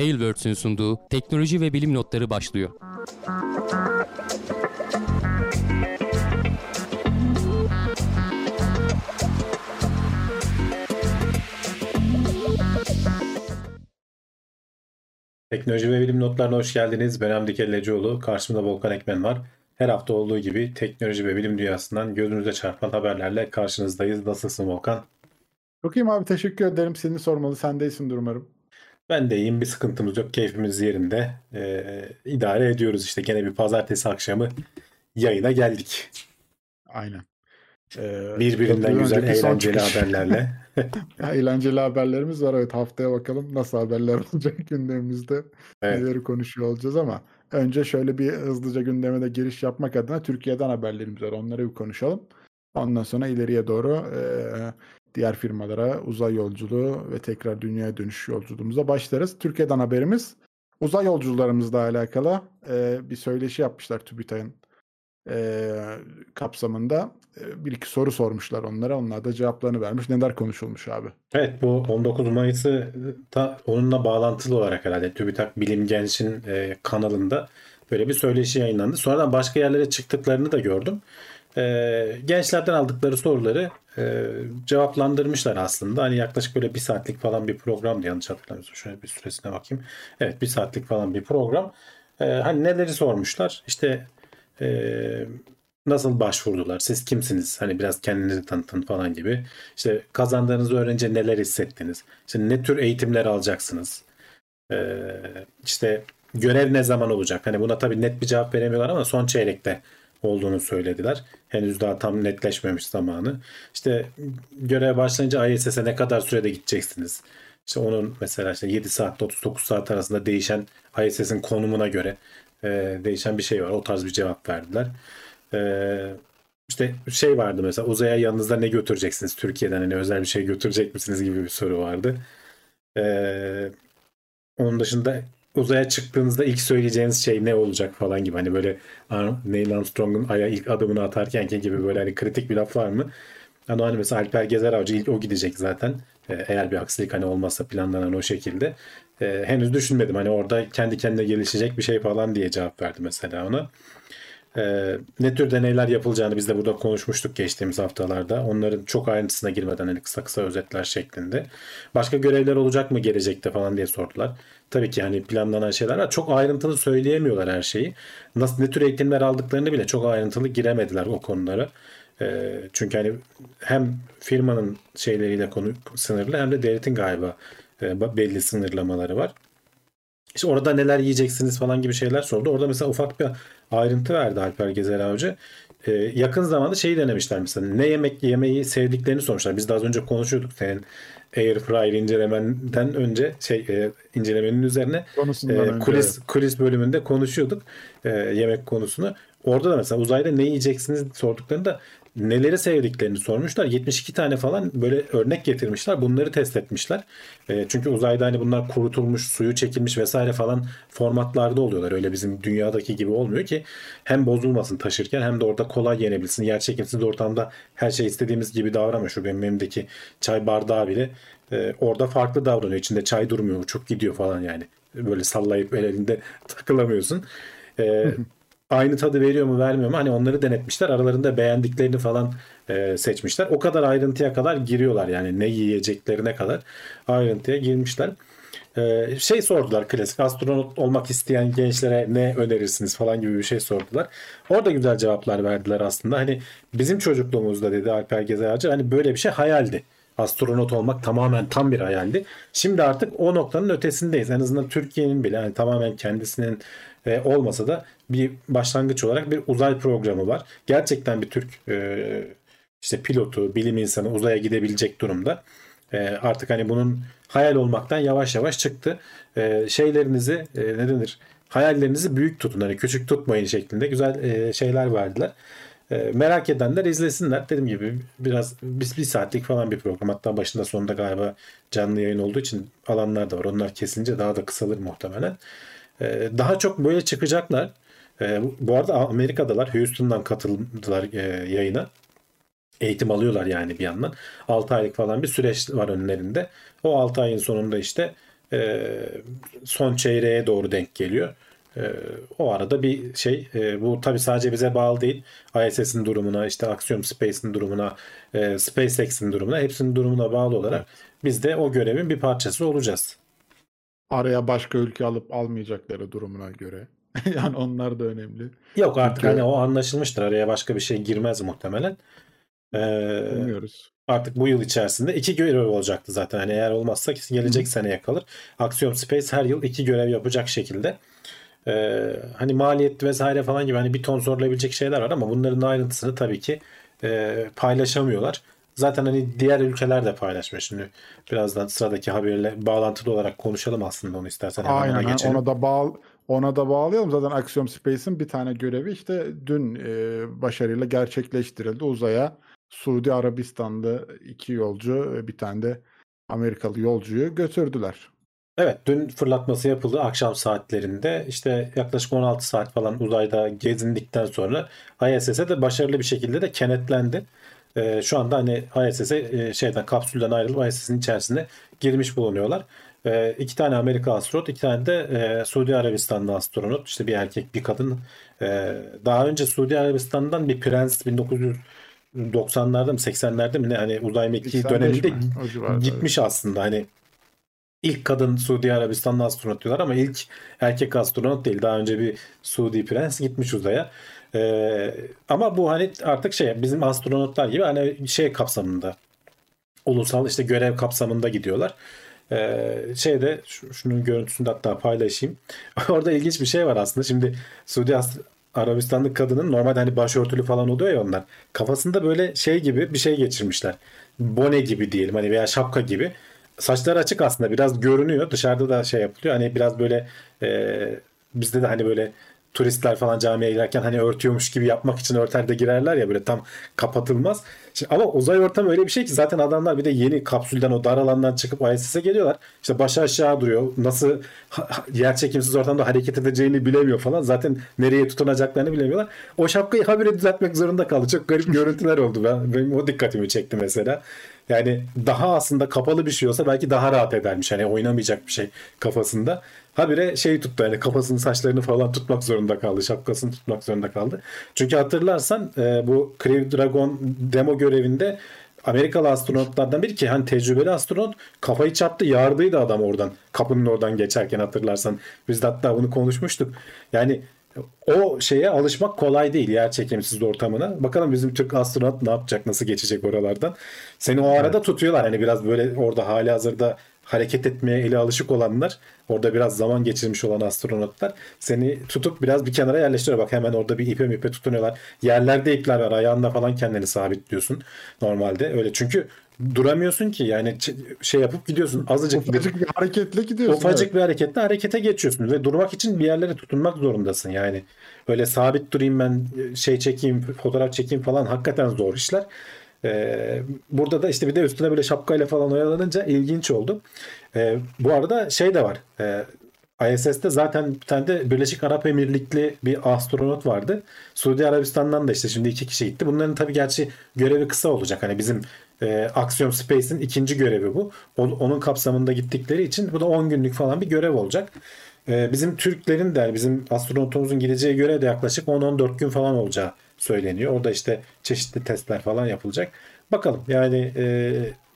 Tailwords'ün sunduğu teknoloji ve bilim notları başlıyor. Teknoloji ve bilim notlarına hoş geldiniz. Ben Hamdi Kellecioğlu. Karşımda Volkan Ekmen var. Her hafta olduğu gibi teknoloji ve bilim dünyasından gözünüze çarpan haberlerle karşınızdayız. Nasılsın Volkan? Çok iyiyim abi teşekkür ederim. Seni sormalı. Sen de iyisindir umarım. Ben de iyiyim. Bir sıkıntımız yok. Keyfimiz yerinde. Ee, idare ediyoruz işte. Gene bir pazartesi akşamı yayına geldik. Aynen. Ee, Birbirinden güzel eğlenceli haberlerle. eğlenceli haberlerimiz var. Evet haftaya bakalım nasıl haberler olacak gündemimizde. Evet. Neleri konuşuyor olacağız ama önce şöyle bir hızlıca gündeme de giriş yapmak adına Türkiye'den haberlerimiz var. Onları bir konuşalım. Ondan sonra ileriye doğru e, diğer firmalara uzay yolculuğu ve tekrar dünyaya dönüş yolculuğumuza başlarız. Türkiye'den haberimiz uzay yolcularımızla alakalı e, bir söyleşi yapmışlar TÜBİTAK'ın e, kapsamında e, bir iki soru sormuşlar onlara. Onlar da cevaplarını vermiş. Neler konuşulmuş abi? Evet bu 19 Mayıs'ı da onunla bağlantılı olarak herhalde TÜBİTAK Bilim Genç'in e, kanalında böyle bir söyleşi yayınlandı. Sonradan başka yerlere çıktıklarını da gördüm. E, gençlerden aldıkları soruları e, cevaplandırmışlar aslında. Hani yaklaşık böyle bir saatlik falan bir program yanlış hatırlamıyorsam. Şöyle bir süresine bakayım. Evet bir saatlik falan bir program. E, hani neleri sormuşlar? İşte e, nasıl başvurdular? Siz kimsiniz? Hani biraz kendinizi tanıtın falan gibi. İşte kazandığınızı öğrenince neler hissettiniz? İşte ne tür eğitimler alacaksınız? Ee, işte görev ne zaman olacak? Hani buna tabii net bir cevap veremiyorlar ama son çeyrekte olduğunu söylediler. Henüz daha tam netleşmemiş zamanı. İşte görev başlayınca ISS'e ne kadar sürede gideceksiniz? İşte onun mesela işte 7 saat 39 saat arasında değişen ISS'in konumuna göre e, değişen bir şey var. O tarz bir cevap verdiler. E, işte şey vardı mesela uzaya yanınızda ne götüreceksiniz Türkiye'den hani özel bir şey götürecek misiniz gibi bir soru vardı. E, onun dışında uzaya çıktığınızda ilk söyleyeceğiniz şey ne olacak falan gibi hani böyle Neil Armstrong'un aya ilk adımını atarken gibi böyle hani kritik bir laf var mı? Yani hani mesela Alper Gezer Avcı ilk o gidecek zaten. Ee, eğer bir aksilik hani olmazsa planlanan o şekilde. Ee, henüz düşünmedim hani orada kendi kendine gelişecek bir şey falan diye cevap verdi mesela ona. Ee, ne tür deneyler yapılacağını biz de burada konuşmuştuk geçtiğimiz haftalarda. Onların çok ayrıntısına girmeden hani kısa kısa özetler şeklinde. Başka görevler olacak mı gelecekte falan diye sordular. Tabii ki hani planlanan şeyler var. Çok ayrıntılı söyleyemiyorlar her şeyi. Nasıl ne tür eğitimler aldıklarını bile çok ayrıntılı giremediler o konulara. Ee, çünkü hani hem firmanın şeyleriyle konu sınırlı hem de devletin galiba e, belli sınırlamaları var. İşte orada neler yiyeceksiniz falan gibi şeyler sordu. Orada mesela ufak bir ayrıntı verdi Alper Gezer Avcı. Ee, yakın zamanda şeyi denemişler mesela ne yemek yemeyi sevdiklerini sormuşlar. Biz daha az önce konuşuyorduk senin Air Fryer incelemenden önce şey e, incelemenin üzerine e, kulis önce. kulis bölümünde konuşuyorduk e, yemek konusunu. Orada da mesela uzayda ne yiyeceksiniz sorduklarında neleri sevdiklerini sormuşlar. 72 tane falan böyle örnek getirmişler. Bunları test etmişler. E, çünkü uzayda hani bunlar kurutulmuş, suyu çekilmiş vesaire falan formatlarda oluyorlar. Öyle bizim dünyadaki gibi olmuyor ki hem bozulmasın taşırken hem de orada kolay yenebilsin. Yer çekimsiz ortamda her şey istediğimiz gibi davranmıyor. Şu benim elimdeki çay bardağı bile e, orada farklı davranıyor. İçinde çay durmuyor, çok gidiyor falan yani. Böyle sallayıp elinde takılamıyorsun. E, aynı tadı veriyor mu vermiyor mu? Hani onları denetmişler aralarında beğendiklerini falan e, seçmişler. O kadar ayrıntıya kadar giriyorlar yani ne yiyeceklerine kadar ayrıntıya girmişler. E, şey sordular klasik astronot olmak isteyen gençlere ne önerirsiniz falan gibi bir şey sordular. Orada güzel cevaplar verdiler aslında. Hani bizim çocukluğumuzda dedi Alper Gezerci hani böyle bir şey hayaldi. Astronot olmak tamamen tam bir hayaldi. Şimdi artık o noktanın ötesindeyiz. En azından Türkiye'nin bile yani tamamen kendisinin e, olmasa da bir başlangıç olarak bir uzay programı var. Gerçekten bir Türk e, işte pilotu, bilim insanı uzaya gidebilecek durumda. E, artık hani bunun hayal olmaktan yavaş yavaş çıktı. E, şeylerinizi e, ne denir? Hayallerinizi büyük tutun. Hani küçük tutmayın şeklinde güzel e, şeyler verdiler. E, merak edenler izlesinler. Dediğim gibi biraz bir, bir saatlik falan bir program. Hatta başında sonunda galiba canlı yayın olduğu için alanlar da var. Onlar kesince daha da kısalır muhtemelen. E, daha çok böyle çıkacaklar. E, bu arada Amerika'dalar. Houston'dan katıldılar e, yayına. Eğitim alıyorlar yani bir yandan. 6 aylık falan bir süreç var önlerinde. O 6 ayın sonunda işte e, son çeyreğe doğru denk geliyor. E, o arada bir şey bu tabi sadece bize bağlı değil. ISS'in durumuna işte Axiom Space'in durumuna SpaceX'in durumuna hepsinin durumuna bağlı olarak biz de o görevin bir parçası olacağız. Araya başka ülke alıp almayacakları durumuna göre. yani onlar da önemli. Yok artık Çünkü... hani o anlaşılmıştır. Araya başka bir şey girmez muhtemelen. Ee, Bilmiyoruz. Artık bu yıl içerisinde iki görev olacaktı zaten. Hani eğer olmazsa gelecek Hı. seneye kalır. Axiom Space her yıl iki görev yapacak şekilde. Ee, hani maliyet vesaire falan gibi hani bir ton sorulabilecek şeyler var ama bunların ayrıntısını tabii ki e, paylaşamıyorlar. Zaten hani diğer ülkeler de paylaşmış. Şimdi birazdan sıradaki haberle bağlantılı olarak konuşalım aslında onu istersen. Aynen ona, geçelim. ona da bağ ona da bağlayalım. Zaten Axiom Space'in bir tane görevi işte dün e, başarıyla gerçekleştirildi. Uzaya Suudi Arabistan'da iki yolcu bir tane de Amerikalı yolcuyu götürdüler. Evet dün fırlatması yapıldı akşam saatlerinde işte yaklaşık 16 saat falan uzayda gezindikten sonra ISS'e de başarılı bir şekilde de kenetlendi. Ee, şu anda hani ISS'e e, şeyden kapsülden ayrılıp ISS'in içerisine girmiş bulunuyorlar. E, iki tane Amerika astronot, iki tane de e, Suudi Arabistan'da astronot. İşte bir erkek, bir kadın. E, daha önce Suudi Arabistan'dan bir prens 1990'larda mı 80'lerde mi ne hani uzay mekiği döneminde gitmiş evet. aslında. Hani ilk kadın Suudi Arabistan'da astronot diyorlar ama ilk erkek astronot değil. Daha önce bir Suudi prens gitmiş uzaya. Ee, ama bu hani artık şey bizim astronotlar gibi hani şey kapsamında ulusal işte görev kapsamında gidiyorlar. Ee, şeyde şunun görüntüsünü de hatta paylaşayım. Orada ilginç bir şey var aslında. Şimdi Suudi Arabistanlı kadının normalde hani başörtülü falan oluyor ya onlar. Kafasında böyle şey gibi bir şey geçirmişler. Bone gibi diyelim hani veya şapka gibi. Saçları açık aslında biraz görünüyor. Dışarıda da şey yapılıyor. Hani biraz böyle e, bizde de hani böyle turistler falan camiye girerken hani örtüyormuş gibi yapmak için örter de girerler ya böyle tam kapatılmaz. Şimdi, ama uzay ortamı öyle bir şey ki zaten adamlar bir de yeni kapsülden o dar alandan çıkıp ISS'e geliyorlar. İşte başı aşağı duruyor. Nasıl yer çekimsiz ortamda hareket edeceğini bilemiyor falan. Zaten nereye tutunacaklarını bilemiyorlar. O şapkayı habire düzeltmek zorunda kaldı. Çok garip görüntüler oldu. Ben, benim o dikkatimi çekti mesela. Yani daha aslında kapalı bir şey olsa belki daha rahat edermiş. Hani oynamayacak bir şey kafasında. Habire şey tuttu yani kafasını saçlarını falan tutmak zorunda kaldı. Şapkasını tutmak zorunda kaldı. Çünkü hatırlarsan e, bu Crew Dragon demo görevinde Amerikalı astronotlardan biri ki hani tecrübeli astronot kafayı çarptı yardıydı adam oradan kapının oradan geçerken hatırlarsan biz de hatta bunu konuşmuştuk. Yani o şeye alışmak kolay değil yer çekimsiz ortamına. Bakalım bizim Türk astronot ne yapacak, nasıl geçecek oralardan. Seni o arada evet. tutuyorlar. Hani biraz böyle orada hali hazırda hareket etmeye eli alışık olanlar, orada biraz zaman geçirmiş olan astronotlar seni tutup biraz bir kenara yerleştiriyor. Bak hemen orada bir ipe mipe tutunuyorlar. Yerlerde ipler var. Ayağında falan kendini sabitliyorsun normalde. Öyle çünkü duramıyorsun ki yani şey yapıp gidiyorsun azıcık ufacık bir, bir hareketle gidiyorsun ufacık evet. bir hareketle harekete geçiyorsun ve durmak için bir yerlere tutunmak zorundasın yani öyle sabit durayım ben şey çekeyim fotoğraf çekeyim falan hakikaten zor işler ee, burada da işte bir de üstüne böyle şapkayla falan oyalanınca ilginç oldu. Ee, bu arada şey de var. Ee, ISS'te zaten bir tane de Birleşik Arap Emirlikli bir astronot vardı. Suudi Arabistan'dan da işte şimdi iki kişi gitti. Bunların tabii gerçi görevi kısa olacak. Hani bizim e, Axiom Space'in ikinci görevi bu. O, onun kapsamında gittikleri için bu da 10 günlük falan bir görev olacak. E, bizim Türklerin de bizim astronotumuzun gideceği görev de yaklaşık 10-14 gün falan olacağı söyleniyor. Orada işte çeşitli testler falan yapılacak. Bakalım yani e,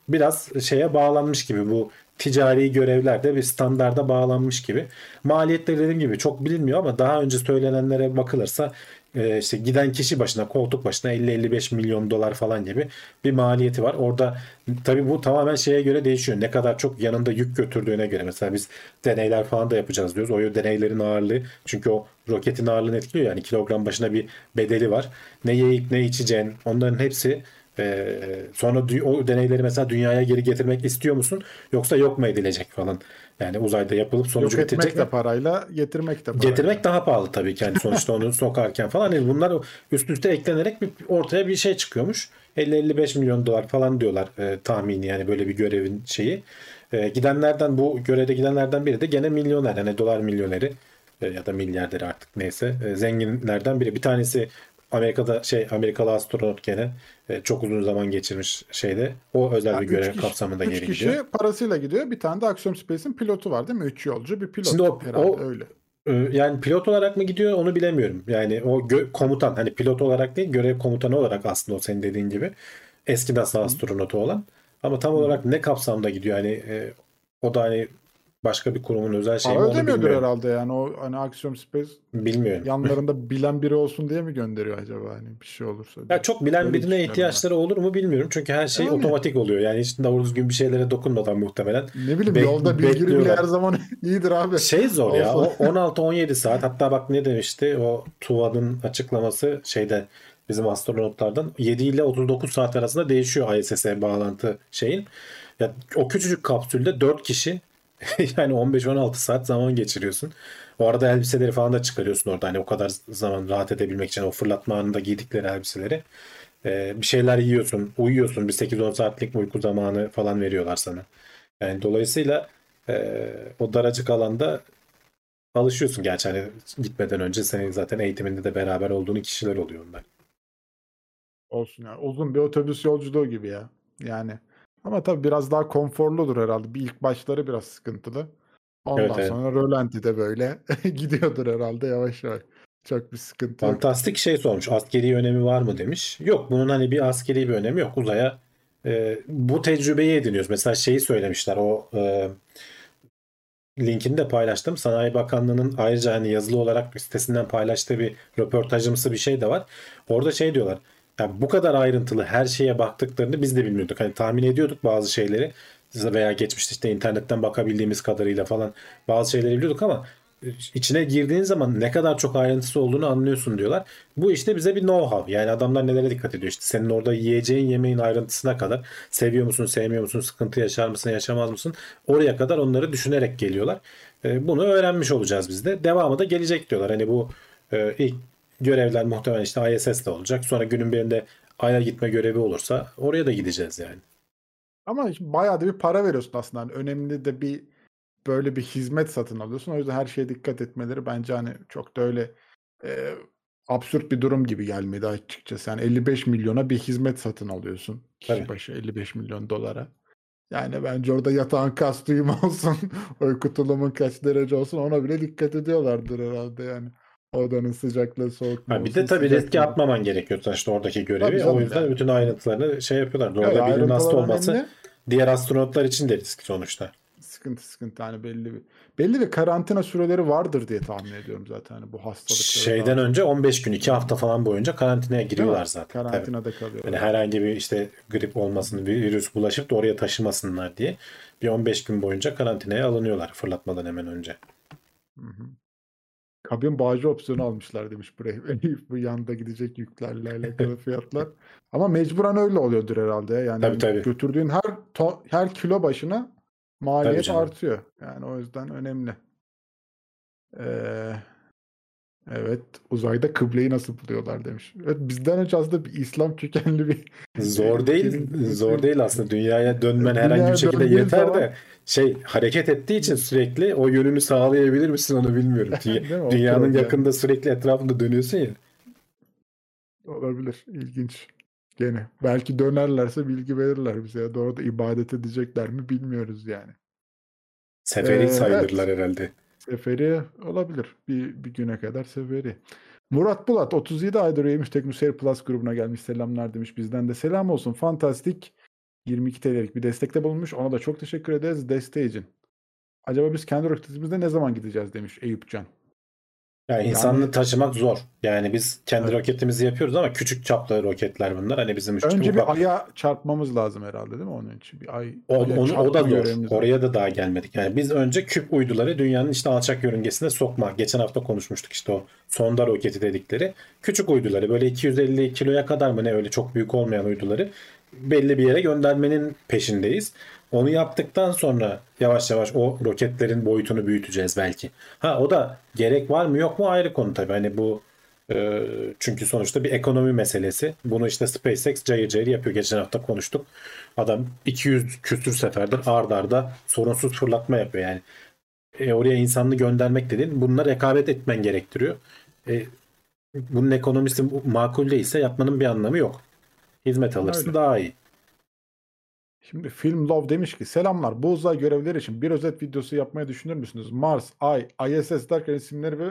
biraz şeye bağlanmış gibi bu ticari görevlerde bir standarda bağlanmış gibi. Maliyetleri dediğim gibi çok bilinmiyor ama daha önce söylenenlere bakılırsa e, işte giden kişi başına koltuk başına 50-55 milyon dolar falan gibi bir maliyeti var. Orada tabii bu tamamen şeye göre değişiyor. Ne kadar çok yanında yük götürdüğüne göre. Mesela biz deneyler falan da yapacağız diyoruz. O deneylerin ağırlığı çünkü o roketin ağırlığını etkiliyor. Yani kilogram başına bir bedeli var. Ne yiyip ne içeceğin onların hepsi ee, sonra o deneyleri mesela dünyaya geri getirmek istiyor musun? Yoksa yok mu edilecek falan. Yani uzayda yapılıp sonucu yok getirecek. de parayla, getirmek de parayla. Getirmek daha pahalı tabii ki. Yani sonuçta onu sokarken falan. Yani bunlar üst üste eklenerek bir, ortaya bir şey çıkıyormuş. 50-55 milyon dolar falan diyorlar e, tahmini yani böyle bir görevin şeyi. E, gidenlerden bu görevde gidenlerden biri de gene milyoner. Yani dolar milyoneri e, ya da milyarderi artık neyse e, zenginlerden biri. Bir tanesi Amerika'da şey Amerikalı astronot gene e, çok uzun zaman geçirmiş şeyde. O özel Yani bir görev kişi- kapsamında üç geri kişi gidiyor. parasıyla gidiyor. Bir tane de Axiom Space'in pilotu var değil mi? Üç yolcu bir pilot. Şimdi o- herhalde o- öyle. Ee, Yani pilot olarak mı gidiyor onu bilemiyorum. Yani o gö- komutan hani pilot olarak değil görev komutanı olarak aslında o senin dediğin gibi eski NASA astronotu olan. Ama tam olarak ne kapsamda gidiyor yani e, o da hani başka bir kurumun özel şeyi mi Para ödemiyordur bilmiyorum. herhalde yani o hani Axiom Space Bilmiyorum. yanlarında bilen biri olsun diye mi gönderiyor acaba hani bir şey olursa. Ya çok bilen Öyle birine ihtiyaçları olur mu bilmiyorum. Çünkü her şey Yani. otomatik oluyor. Yani hiç doğru düzgün bir şeylere dokunmadan muhtemelen. Ne bileyim Bek- yolda bilgili bile her zaman iyidir abi. Şey zor ya. Olsun. O 16-17 saat. Hatta bak ne demişti o Tuva'nın açıklaması şeyde bizim astronotlardan 7 ile 39 saat arasında değişiyor ISS'e bağlantı şeyin. Ya o küçücük kapsülde 4 kişi yani 15-16 saat zaman geçiriyorsun. O arada elbiseleri falan da çıkarıyorsun orada. Hani o kadar zaman rahat edebilmek için o fırlatma anında giydikleri elbiseleri. Ee, bir şeyler yiyorsun, uyuyorsun. Bir 8-10 saatlik uyku zamanı falan veriyorlar sana. Yani dolayısıyla e, o daracık alanda alışıyorsun gerçi hani gitmeden önce senin zaten eğitiminde de beraber olduğun kişiler oluyor onlar. Olsun yani. Uzun bir otobüs yolculuğu gibi ya. Yani. Ama tabii biraz daha konforludur herhalde. Bir ilk başları biraz sıkıntılı. Ondan Evet, evet. sonra rölantide böyle gidiyordur herhalde yavaş yavaş. Çok bir sıkıntı yok. Fantastik şey sormuş. Askeri önemi var mı demiş. Yok bunun hani bir askeri bir önemi yok. Uzaya e, bu tecrübeyi ediniyoruz. Mesela şeyi söylemişler o e, linkini de paylaştım. Sanayi Bakanlığı'nın ayrıca hani yazılı olarak sitesinden paylaştığı bir röportajımsı bir şey de var. Orada şey diyorlar. Ya bu kadar ayrıntılı her şeye baktıklarını biz de bilmiyorduk. Hani tahmin ediyorduk bazı şeyleri veya geçmişte işte internetten bakabildiğimiz kadarıyla falan bazı şeyleri biliyorduk ama içine girdiğin zaman ne kadar çok ayrıntısı olduğunu anlıyorsun diyorlar. Bu işte bize bir know-how. Yani adamlar nelere dikkat ediyor? İşte senin orada yiyeceğin yemeğin ayrıntısına kadar seviyor musun, sevmiyor musun, sıkıntı yaşar mısın, yaşamaz mısın? Oraya kadar onları düşünerek geliyorlar. E, Bunu öğrenmiş olacağız biz de. Devamı da gelecek diyorlar. Hani bu e, ilk görevler muhtemelen işte ISS'de olacak. Sonra günün birinde Ay'a gitme görevi olursa oraya da gideceğiz yani. Ama bayağı da bir para veriyorsun aslında. Hani önemli de bir böyle bir hizmet satın alıyorsun. O yüzden her şeye dikkat etmeleri bence hani çok da öyle e, absürt bir durum gibi gelmedi açıkçası. Yani 55 milyona bir hizmet satın alıyorsun. Kişi Tabii. başı 55 milyon dolara. Yani bence orada yatağın kas uyumu olsun, uyku tulumun kaç derece olsun ona bile dikkat ediyorlardır herhalde yani. Odanın sıcaklığı soğukluğu Ha, bir de tabii riske atmaman gerekiyor sonuçta oradaki görevi. Tabii canım o yüzden yani. bütün ayrıntılarını şey yapıyorlar. Evet, Orada birinin hasta olması önemli. diğer astronotlar için de risk sonuçta. Sıkıntı sıkıntı hani belli bir belli bir karantina süreleri vardır diye tahmin ediyorum zaten hani bu hastalıkları. Şeyden önce 15 gün 2 hafta falan boyunca karantinaya giriyorlar zaten. Tabii. Karantinada kalıyor. Yani herhangi bir işte grip olmasın, bir virüs bulaşıp da oraya taşımasınlar diye bir 15 gün boyunca karantinaya alınıyorlar fırlatmadan hemen önce. Hı hı. Kabin bağcı opsiyonu almışlar demiş buraya. Bu yanda gidecek yüklerle alakalı fiyatlar. Ama mecburen öyle oluyordur herhalde. Yani Tabii, tabii. götürdüğün her to- her kilo başına maliyet artıyor. Yani o yüzden önemli. Ee, evet uzayda kıbleyi nasıl buluyorlar demiş. Evet bizden önce aslında bir İslam kökenli bir Zor değil, Ülkenin- zor değil aslında. Dünyaya dönmen herhangi bir şekilde yeter zaman- de şey hareket ettiği için sürekli o yönünü sağlayabilir misin onu bilmiyorum. Dünya- Değil Dünyanın yakında sürekli etrafında dönüyorsun ya. Olabilir. İlginç. Gene. Belki dönerlerse bilgi verirler bize. Ya da ibadet edecekler mi bilmiyoruz yani. Seferi Ee, sayılırlar herhalde. Seferi olabilir. Bir, bir güne kadar seferi. Murat Bulat 37 aydır üyemiş Teknoseyir Plus grubuna gelmiş. Selamlar demiş. Bizden de selam olsun. Fantastik 22 TL'lik bir destekte bulunmuş. Ona da çok teşekkür ederiz desteği için. Acaba biz kendi roketimizde ne zaman gideceğiz demiş Eyüp Can. Yani Yani- insanlığı taşımak zor. Yani biz kendi Evet. roketimizi yapıyoruz ama küçük çaplı roketler bunlar. Hani bizim işte Önce bir aya çarpmamız lazım herhalde değil mi onun için? Bir ay, O, onu, o da zor. Oraya da daha gelmedik. Yani biz önce küp uyduları dünyanın işte alçak yörüngesine sokma. Geçen hafta konuşmuştuk işte o sonda roketi dedikleri. Küçük uyduları böyle 250 kiloya kadar mı ne öyle çok büyük olmayan uyduları belli bir yere göndermenin peşindeyiz. Onu yaptıktan sonra yavaş yavaş o roketlerin boyutunu büyüteceğiz belki. Ha o da gerek var mı yok mu ayrı konu tabii. Hani bu e, çünkü sonuçta bir ekonomi meselesi. Bunu işte SpaceX cayır cayır yapıyor. Geçen hafta konuştuk. Adam 200 küsür seferdir ard arda sorunsuz fırlatma yapıyor yani. E, oraya insanlı göndermek dediğin bununla rekabet etmen gerektiriyor. E, bunun ekonomisi makul değilse yapmanın bir anlamı yok. Hizmet alırsın Öyle. daha iyi. Şimdi Film Love demiş ki selamlar bu uzay görevleri için bir özet videosu yapmayı düşünür müsünüz? Mars, Ay, ISS derken isimleri ve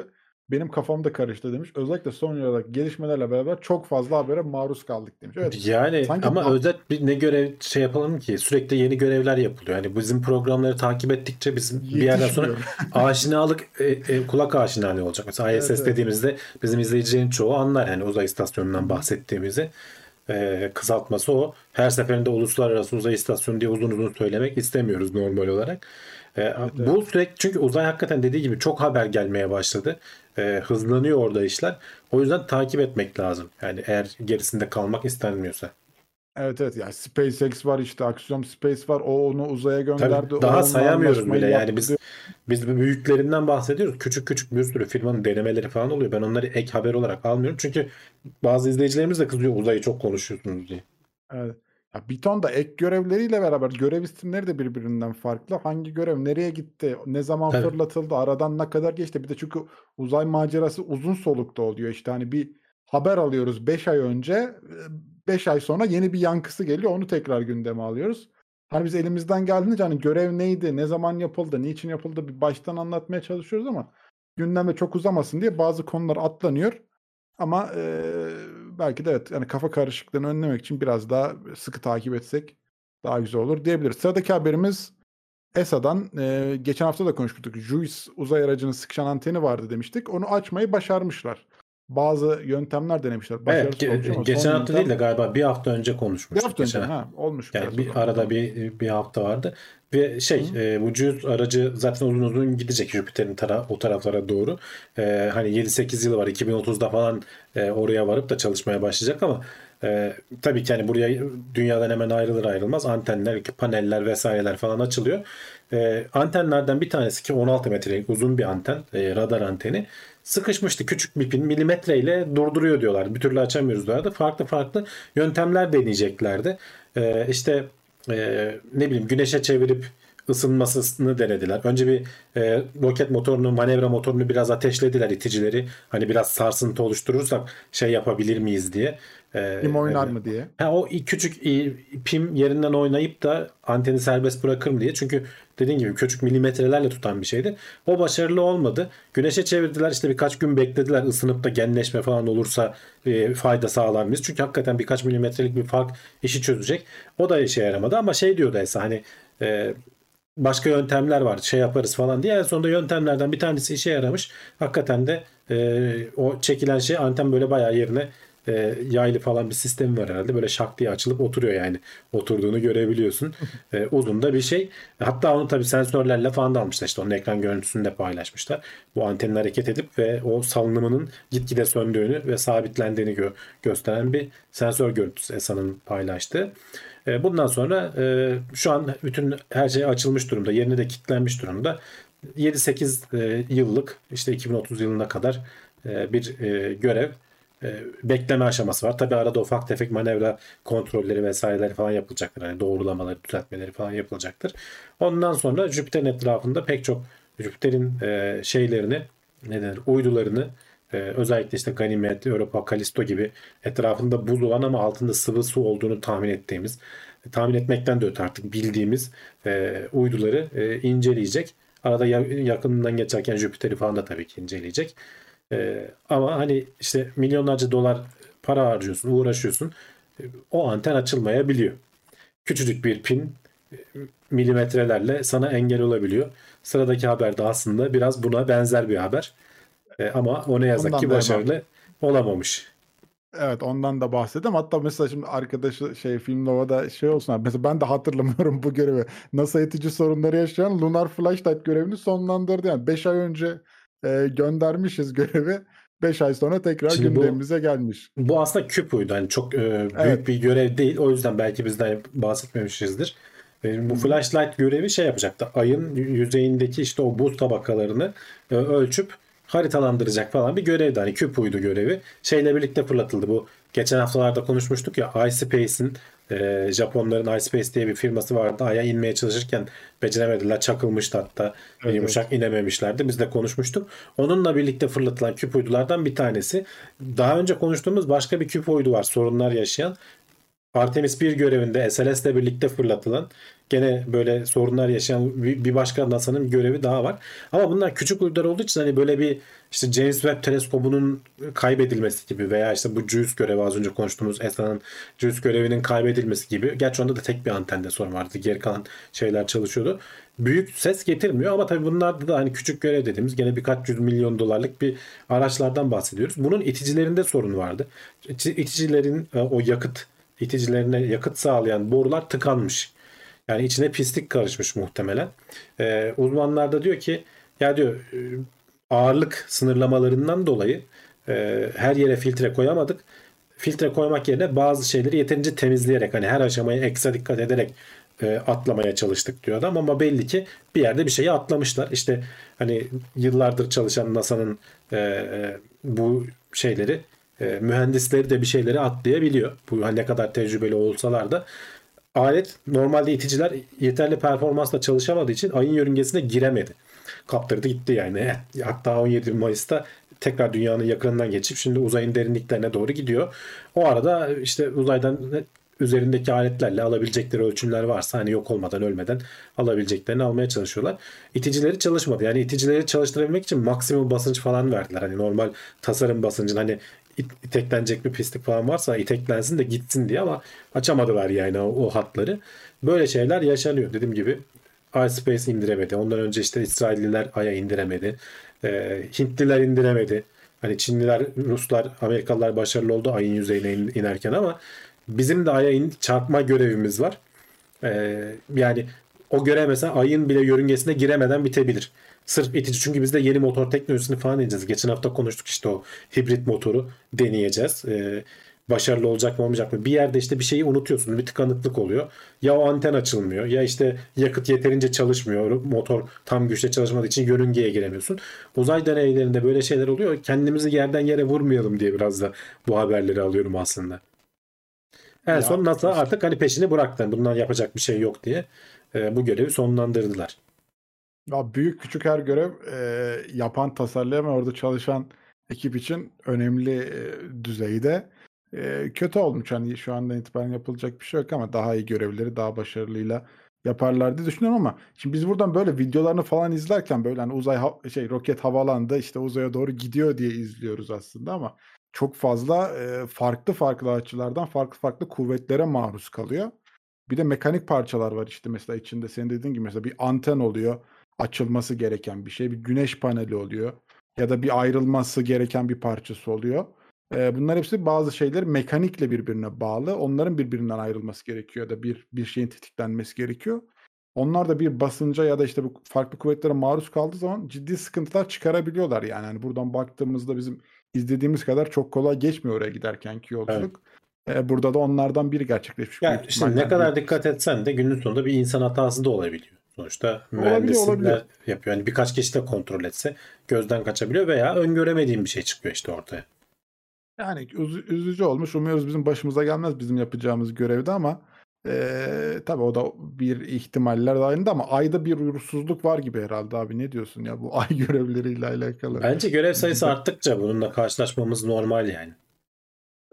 benim kafamda karıştı demiş. Özellikle son yıllardaki gelişmelerle beraber çok fazla habere maruz kaldık demiş. Evet. Yani Sanki ama özet bir ne görev şey yapalım ki sürekli yeni görevler yapılıyor. Yani bizim programları takip ettikçe bizim bir yerden sonra aşinalık e, e, kulak aşinalığı olacak. Mesela ISS Evet, evet. dediğimizde bizim izleyicilerin çoğu anlar yani uzay istasyonundan bahsettiğimizi. E, kısaltması o. Her seferinde uluslararası uzay istasyonu diye uzun uzun söylemek istemiyoruz normal olarak. E, Bu sürekli çünkü uzay hakikaten dediği gibi çok haber gelmeye başladı. E, hızlanıyor orada işler. O yüzden takip etmek lazım. Yani eğer gerisinde kalmak istenmiyorsa. Evet evet yani SpaceX var işte Axiom Space var o onu uzaya gönderdi. Tabii daha anlaşmayı bile yani biz biz büyüklerinden bahsediyoruz. Küçük küçük bir sürü firmanın denemeleri falan oluyor. Ben onları ek haber olarak almıyorum. Çünkü bazı izleyicilerimiz de kızıyor uzayı çok konuşuyorsunuz diye. Evet. Ya bir ton da ek görevleriyle beraber görev isimleri de birbirinden farklı. Hangi görev nereye gitti, ne zaman Tabii. fırlatıldı, aradan ne kadar geçti. Bir de çünkü uzay macerası uzun solukta oluyor. İşte hani bir haber alıyoruz 5 ay önce, 5 ay sonra yeni bir yankısı geliyor. Onu tekrar gündeme alıyoruz. Hani biz elimizden geldiğince hani görev neydi, ne zaman yapıldı, niçin yapıldı bir baştan anlatmaya çalışıyoruz ama gündeme çok uzamasın diye bazı konular atlanıyor. Ama eee, belki de evet yani kafa karışıklığını önlemek için biraz daha sıkı takip etsek daha güzel olur diyebiliriz. Sıradaki haberimiz ESA'dan eee, geçen hafta da konuşmuştuk. JUICE uzay aracının sıkışan anteni vardı demiştik. Onu açmayı başarmışlar. Bazı yöntemler denemişler. Evet, Başarısız ge- olmuş ama geçen hafta yöntem- değil de galiba bir hafta önce bir konuşmuştuk. hafta önce geçen ha olmuş. Yani bir arada bir bir hafta vardı ve şey e, bu aracı zaten uzun uzun gidecek Jüpiter'in tara o taraflara doğru. E, hani 7-8 yılı var 2030'da falan e, oraya varıp da çalışmaya başlayacak ama e, tabii ki hani buraya dünyadan hemen ayrılır ayrılmaz antenler, paneller vesaireler falan açılıyor. E, antenlerden bir tanesi ki 16 metrelik uzun bir anten, e, radar anteni sıkışmıştı. Küçük bir pin milimetreyle durduruyor diyorlar. Bir türlü açamıyoruz diyorlardı. Farklı farklı yöntemler deneyeceklerdi. E, işte e, ne bileyim güneşe çevirip ısınmasını denediler. Önce bir e, roket motorunu, manevra motorunu biraz ateşlediler iticileri. Hani biraz sarsıntı oluşturursak şey yapabilir miyiz diye. E, Kim oynar evet. mı diye. Ha, o küçük i- pim yerinden oynayıp da anteni serbest bırakırım diye. Çünkü dediğin gibi küçük milimetrelerle tutan bir şeydi. O başarılı olmadı. Güneşe çevirdiler işte birkaç gün beklediler ısınıp da genleşme falan olursa e, fayda sağlar mıyız? Çünkü hakikaten birkaç milimetrelik bir fark işi çözecek. O da işe yaramadı ama şey diyordu Esa hani e, başka yöntemler var şey yaparız falan diye en sonunda yöntemlerden bir tanesi işe yaramış. Hakikaten de e, o çekilen şey anten böyle bayağı yerine e, yaylı falan bir sistemi var herhalde. Böyle şak diye açılıp oturuyor yani. Oturduğunu görebiliyorsun. E, uzun da bir şey. Hatta onu tabii sensörlerle falan da almışlar. İşte onun ekran görüntüsünü de paylaşmışlar. Bu antenin hareket edip ve o salınımının gitgide söndüğünü ve sabitlendiğini gö- gösteren bir sensör görüntüsü ESA'nın paylaştığı. E, bundan sonra e, şu an bütün her şey açılmış durumda. Yerine de kilitlenmiş durumda. 7-8 e, yıllık işte 2030 yılına kadar bir görev bekleme aşaması var. Tabi arada ufak tefek manevra kontrolleri vesaireleri falan yapılacaktır. Hani doğrulamaları, düzeltmeleri falan yapılacaktır. Ondan sonra Jüpiter'in etrafında pek çok Jüpiter'in şeylerini ne denir, uydularını e, özellikle işte Ganymed, Europa, Kalisto gibi etrafında buz olan ama altında sıvı su olduğunu tahmin ettiğimiz, tahmin etmekten de öte artık bildiğimiz e, uyduları e, inceleyecek. Arada ya- yakınından geçerken Jüpiter'i falan da tabii ki inceleyecek. Ee, ama hani işte milyonlarca dolar para harcıyorsun, uğraşıyorsun. Ee, O anten açılmayabiliyor. Küçücük bir pin e, milimetrelerle sana engel olabiliyor. Sıradaki haber de aslında biraz buna benzer bir haber. Ee, ama o ne yazık Ondan ki başarılı olamamış. Evet ondan da bahsedeyim. Hatta mesela şimdi arkadaşı şey Film Nova'da şey olsun abi. Mesela ben de hatırlamıyorum bu görevi. NASA etici sorunları yaşayan Lunar Flashlight görevini sonlandırdı. Yani 5 ay önce e, göndermişiz görevi. 5 ay sonra tekrar Şimdi bu- gündemimize gelmiş. Bu aslında küp uydu. Hani çok e, büyük Evet. bir görev değil. O yüzden belki bizden bahsetmemişizdir. E, bu flashlight görevi şey yapacaktı. Ayın yüzeyindeki işte o buz tabakalarını e, ölçüp haritalandıracak falan bir görevdi. Hani küp uydu görevi. Şeyle birlikte fırlatıldı bu. Geçen haftalarda konuşmuştuk ya iSpace'in E, Japonların iSpace diye bir firması vardı. Ay'a inmeye çalışırken beceremediler. Çakılmıştı hatta. Evet, yumuşak inememişlerdi. Biz de konuşmuştuk. Onunla birlikte fırlatılan küp uydulardan bir tanesi. Daha önce konuştuğumuz başka bir küp uydu var. Sorunlar yaşayan. Artemis 1 görevinde SLS ile birlikte fırlatılan gene böyle sorunlar yaşayan bir başka NASA'nın görevi daha var. Ama bunlar küçük uydular olduğu için hani böyle bir işte James Webb teleskobunun kaybedilmesi gibi veya işte bu JUICE görevi az önce konuştuğumuz ESA'nın JUICE görevinin kaybedilmesi gibi. Gerçi onda da tek bir antende sorun vardı. Geri kalan şeyler çalışıyordu. Büyük ses getirmiyor ama tabii bunlarda da hani küçük görev dediğimiz gene birkaç yüz milyon dolarlık bir araçlardan bahsediyoruz. Bunun iticilerinde sorun vardı. İti- İticilerin e, o yakıt iticilerine yakıt sağlayan borular tıkanmış. Yani içine pislik karışmış muhtemelen. Ee, uzmanlar da diyor ki ya diyor e, ağırlık sınırlamalarından dolayı e, her yere filtre koyamadık. Filtre koymak yerine bazı şeyleri yeterince temizleyerek hani her aşamaya ekstra dikkat ederek e, atlamaya çalıştık diyor adam ama belli ki bir yerde bir şeyi atlamışlar. İşte hani yıllardır çalışan NASA'nın e, e, bu şeyleri e, mühendisleri de bir şeyleri atlayabiliyor. Bu ne kadar tecrübeli olsalar da alet normalde iticiler yeterli performansla çalışamadığı için ayın yörüngesine giremedi. Kaptırdı gitti yani. Hatta 17 Mayıs'ta tekrar dünyanın yakınından geçip şimdi uzayın derinliklerine doğru gidiyor. O arada işte uzaydan üzerindeki aletlerle alabilecekleri ölçümler varsa hani yok olmadan ölmeden alabileceklerini almaya çalışıyorlar. İticileri çalışmadı. Yani iticileri çalıştırabilmek için maksimum basınç falan verdiler. Hani normal tasarım basıncın hani iteklenecek bir pislik falan varsa iteklensin de gitsin diye ama açamadılar yani o, o hatları. Böyle şeyler yaşanıyor. Dediğim gibi iSpace indiremedi. Ondan önce işte İsrailliler Ay'a indiremedi. Ee, Hintliler indiremedi. Hani Çinliler, Ruslar, Amerikalılar başarılı oldu ayın yüzeyine in- inerken ama bizim de Ay'a in- çarpma görevimiz var. Ee, yani o görev mesela ayın bile yörüngesine giremeden bitebilir. Sırf itici çünkü biz de yeni motor teknolojisini falan deneyeceğiz. Geçen hafta konuştuk işte o hibrit motoru deneyeceğiz. Ee, başarılı olacak mı olmayacak mı? Bir yerde işte bir şeyi unutuyorsun. Bir tıkanıklık oluyor. Ya o anten açılmıyor ya işte yakıt yeterince çalışmıyor. Motor tam güçle çalışmadığı için yörüngeye giremiyorsun. Uzay deneylerinde böyle şeyler oluyor. Kendimizi yerden yere vurmayalım diye biraz da bu haberleri alıyorum aslında. En Ya, son NASA artık hani peşini bıraktı. Bundan yapacak bir şey yok diye e, bu görevi sonlandırdılar. Ya büyük küçük her görev e, yapan, tasarlayan ve orada çalışan ekip için önemli e, düzeyde e, kötü olmuş. Hani şu andan itibaren yapılacak bir şey yok ama daha iyi görevleri daha başarılıyla yaparlar diye düşünüyorum ama şimdi biz buradan böyle videolarını falan izlerken böyle hani uzay şey roket havalandı işte uzaya doğru gidiyor diye izliyoruz aslında ama çok fazla e, farklı farklı açılardan farklı farklı kuvvetlere maruz kalıyor. Bir de mekanik parçalar var işte mesela içinde senin dediğin gibi mesela bir anten oluyor açılması gereken bir şey. Bir güneş paneli oluyor. Ya da bir ayrılması gereken bir parçası oluyor. Ee, bunlar hepsi bazı şeyler mekanikle birbirine bağlı. Onların birbirinden ayrılması gerekiyor ya da bir bir şeyin tetiklenmesi gerekiyor. Onlar da bir basınca ya da işte bu farklı kuvvetlere maruz kaldığı zaman ciddi sıkıntılar çıkarabiliyorlar yani. Hani buradan baktığımızda bizim izlediğimiz kadar çok kolay geçmiyor oraya giderkenki yolculuk. Ee, burada da onlardan biri gerçekleşmiş. Ya büyük işte ne kadar dikkat etsen de günün sonunda bir insan hatası da olabiliyor. Sonuçta mühendisler yapıyor. Yani birkaç kişi de kontrol etse gözden kaçabiliyor veya öngöremediğin bir şey çıkıyor işte ortaya. Yani üz- üzücü olmuş. Umuyoruz bizim başımıza gelmez bizim yapacağımız görevde ama eee tabii o da bir ihtimaller dahilinde ama ayda bir uyursuzluk var gibi herhalde abi. Ne diyorsun ya bu ay görevleriyle alakalı? Bence görev sayısı arttıkça bununla karşılaşmamız normal yani.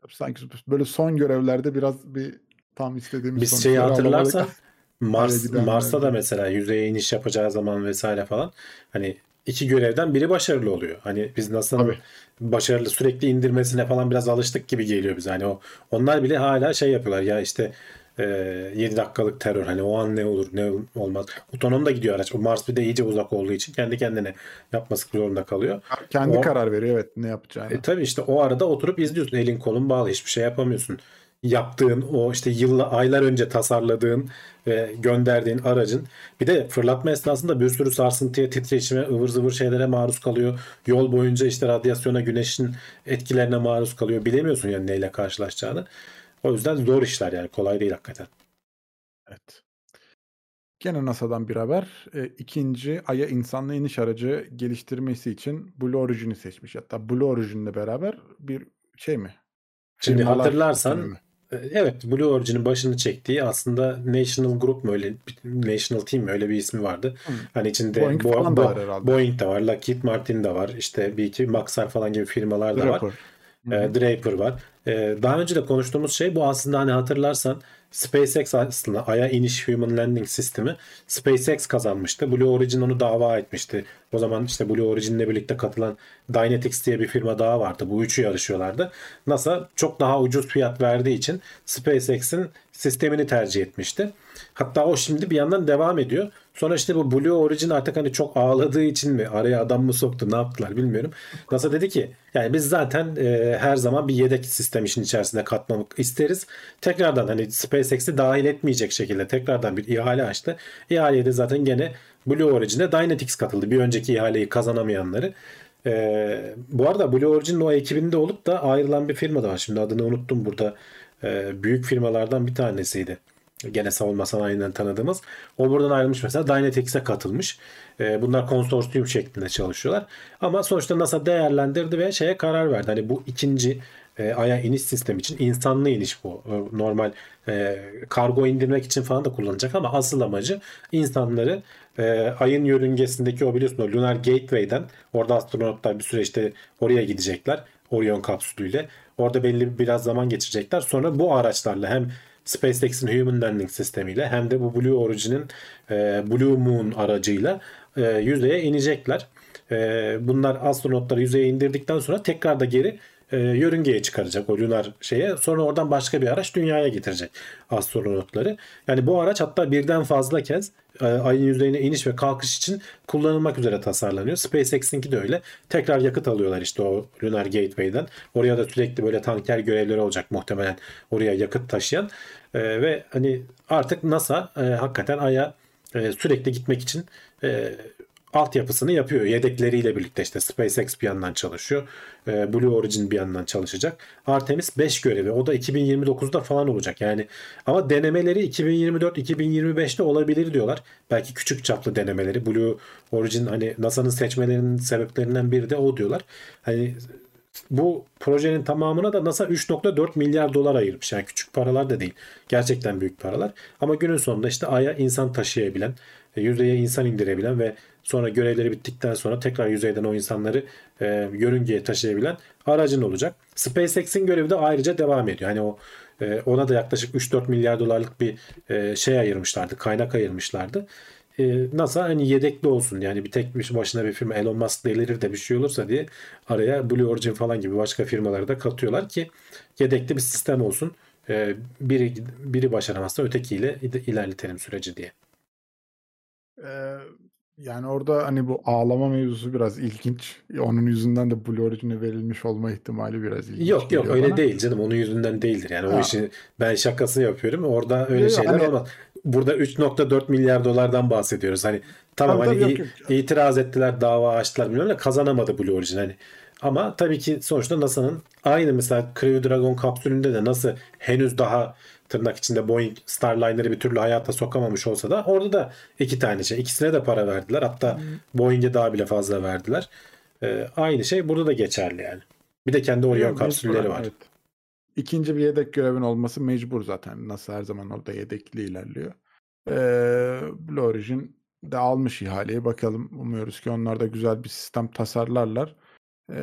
Sanki böyle son görevlerde biraz bir tam istediğimiz Biz şeyi hatırlarsan. Mars, Mars'ta da mesela yüzeye iniş yapacağı zaman vesaire falan hani iki görevden biri başarılı oluyor. Hani biz Tabii. başarılı sürekli indirmesine falan biraz alıştık gibi geliyor bize. Hani o onlar bile hala şey yapıyorlar ya işte e, 7 dakikalık terör hani o an ne olur ne olmaz. Otonom da gidiyor araç. O Mars bir de iyice uzak olduğu için kendi kendine yapması zorunda kalıyor. Kendi O- karar veriyor evet ne yapacağını. E tabii işte o arada oturup izliyorsun. Elin kolun bağlı hiçbir şey yapamıyorsun. Yaptığın o işte yılla aylar önce tasarladığın ve gönderdiğin aracın bir de fırlatma esnasında bir sürü sarsıntıya, titreşime, ıvır zıvır şeylere maruz kalıyor. Yol boyunca işte radyasyona, güneşin etkilerine maruz kalıyor. Bilemiyorsun yani neyle karşılaşacağını. O yüzden zor işler yani kolay değil hakikaten. Evet. Gene NASA'dan bir haber. E, ikinci Ay'a insanlı iniş aracı geliştirmesi için Blue Origin'i seçmiş. Hatta Blue Origin'le beraber bir şey mi? Şimdi Firmalar hatırlarsan mi? Evet, Blue Origin'in başını çektiği aslında National Group mu öyle National Team mi öyle bir ismi vardı. Hı. Hani içinde Boeing Bo- falan da var herhalde. Boeing de var, Lockheed Martin de var. İşte bir iki Maxar falan gibi firmalar da var. Draper. E, Draper var. E, daha önce de konuştuğumuz şey bu aslında hani hatırlarsan SpaceX aslında Ay'a iniş Human Landing sistemi SpaceX kazanmıştı. Blue Origin onu dava etmişti. O zaman işte Blue Origin'le birlikte katılan Dynetics diye bir firma daha vardı. Bu üçü yarışıyorlardı. NASA çok daha ucuz fiyat verdiği için SpaceX'in sistemini tercih etmişti. Hatta o şimdi bir yandan devam ediyor. Sonra işte bu Blue Origin artık hani çok ağladığı için mi araya adam mı soktu ne yaptılar bilmiyorum. NASA dedi ki yani biz zaten e, her zaman bir yedek sistem işin içerisinde katmamak isteriz. Tekrardan hani SpaceX'i dahil etmeyecek şekilde tekrardan bir ihale açtı. İhaleye de zaten gene Blue Origin'e Dynetics katıldı. Bir önceki ihaleyi kazanamayanları. E, bu arada Blue Origin'in o ekibinde olup da ayrılan bir firma da var. Şimdi adını unuttum burada. E, büyük firmalardan bir tanesiydi. Gene savunma sanayinden tanıdığımız. O buradan ayrılmış mesela Dynetics'e katılmış. E, bunlar konsorsiyum şeklinde çalışıyorlar. Ama sonuçta NASA değerlendirdi ve şeye karar verdi. Hani bu ikinci e, Ay'a iniş sistemi için insanlı iniş bu. E, normal e, kargo indirmek için falan da kullanacak ama asıl amacı insanları e, Ay'ın yörüngesindeki o biliyorsun o Lunar Gateway'den orada astronotlar bir süre işte oraya gidecekler. Orion kapsülüyle. Orada belli biraz zaman geçirecekler. Sonra bu araçlarla hem SpaceX'in Human Landing sistemiyle hem de bu Blue Origin'in e, Blue Moon aracıyla e, yüzeye inecekler. E, bunlar astronotları yüzeye indirdikten sonra tekrar da geri e, yörüngeye çıkaracak o lunar şeye. Sonra oradan başka bir araç dünyaya getirecek astronotları. Yani bu araç hatta birden fazla kez e, ayın yüzeyine iniş ve kalkış için kullanılmak üzere tasarlanıyor. SpaceX'inki de öyle. Tekrar yakıt alıyorlar işte o Lunar Gateway'den. Oraya da sürekli böyle tanker görevleri olacak muhtemelen oraya yakıt taşıyan. E, ve hani artık NASA e, hakikaten Ay'a sürekli gitmek için altyapısını yapıyor. Yedekleriyle birlikte işte SpaceX bir yandan çalışıyor. E, Blue Origin bir yandan çalışacak. Artemis 5 görevi. O da 2029'da falan olacak. Yani ama denemeleri 2024-2025'te olabilir diyorlar. Belki küçük çaplı denemeleri. Blue Origin hani NASA'nın seçmelerinin sebeplerinden biri de o diyorlar. Hani bu projenin tamamına da NASA 3.4 milyar dolar ayırmış. Yani küçük paralar da değil. Gerçekten büyük paralar. Ama günün sonunda işte Ay'a insan taşıyabilen, e, yüzeye insan indirebilen ve sonra görevleri bittikten sonra tekrar yüzeyden o insanları e, yörüngeye taşıyabilen aracın olacak. SpaceX'in görevi de ayrıca devam ediyor. Hani o e, ona da yaklaşık 3-4 milyar dolarlık bir e, şey ayırmışlardı, kaynak ayırmışlardı. E, NASA hani yedekli olsun yani bir tek bir başına bir firma Elon Musk delirir de bir şey olursa diye araya Blue Origin falan gibi başka firmaları da katıyorlar ki yedekli bir sistem olsun. E, biri biri başaramazsa ötekiyle ilerletelim süreci diye. Ee, yani orada hani bu ağlama mevzusu biraz ilginç. Onun yüzünden de Blue Origin'e verilmiş olma ihtimali biraz ilginç Yok yok öyle bana. değil canım onun yüzünden değildir yani o Ha. işi ben şakası yapıyorum orada öyle Yok, şeyler hani- olmaz. Burada 3.4 milyar dolardan bahsediyoruz hani tamam Tabii, hani tabii, yok, yok. itiraz ettiler dava açtılar bilmem ne kazanamadı Blue Origin hani. Ama tabii ki sonuçta NASA'nın aynı mesela Crew Dragon kapsülünde de nasıl henüz daha tırnak içinde Boeing Starliner'ı bir türlü hayata sokamamış olsa da orada da iki tane şey. ikisine de para verdiler. Hatta Boeing'e daha bile fazla verdiler. Ee, aynı şey burada da geçerli yani. Bir de kendi Orion kapsülleri var. evet. İkinci bir yedek görevin olması mecbur zaten. Nasıl her zaman orada yedekli ilerliyor. Ee, Blue Origin de almış ihaleyi. Bakalım umuyoruz ki onlar da güzel bir sistem tasarlarlar. Ee,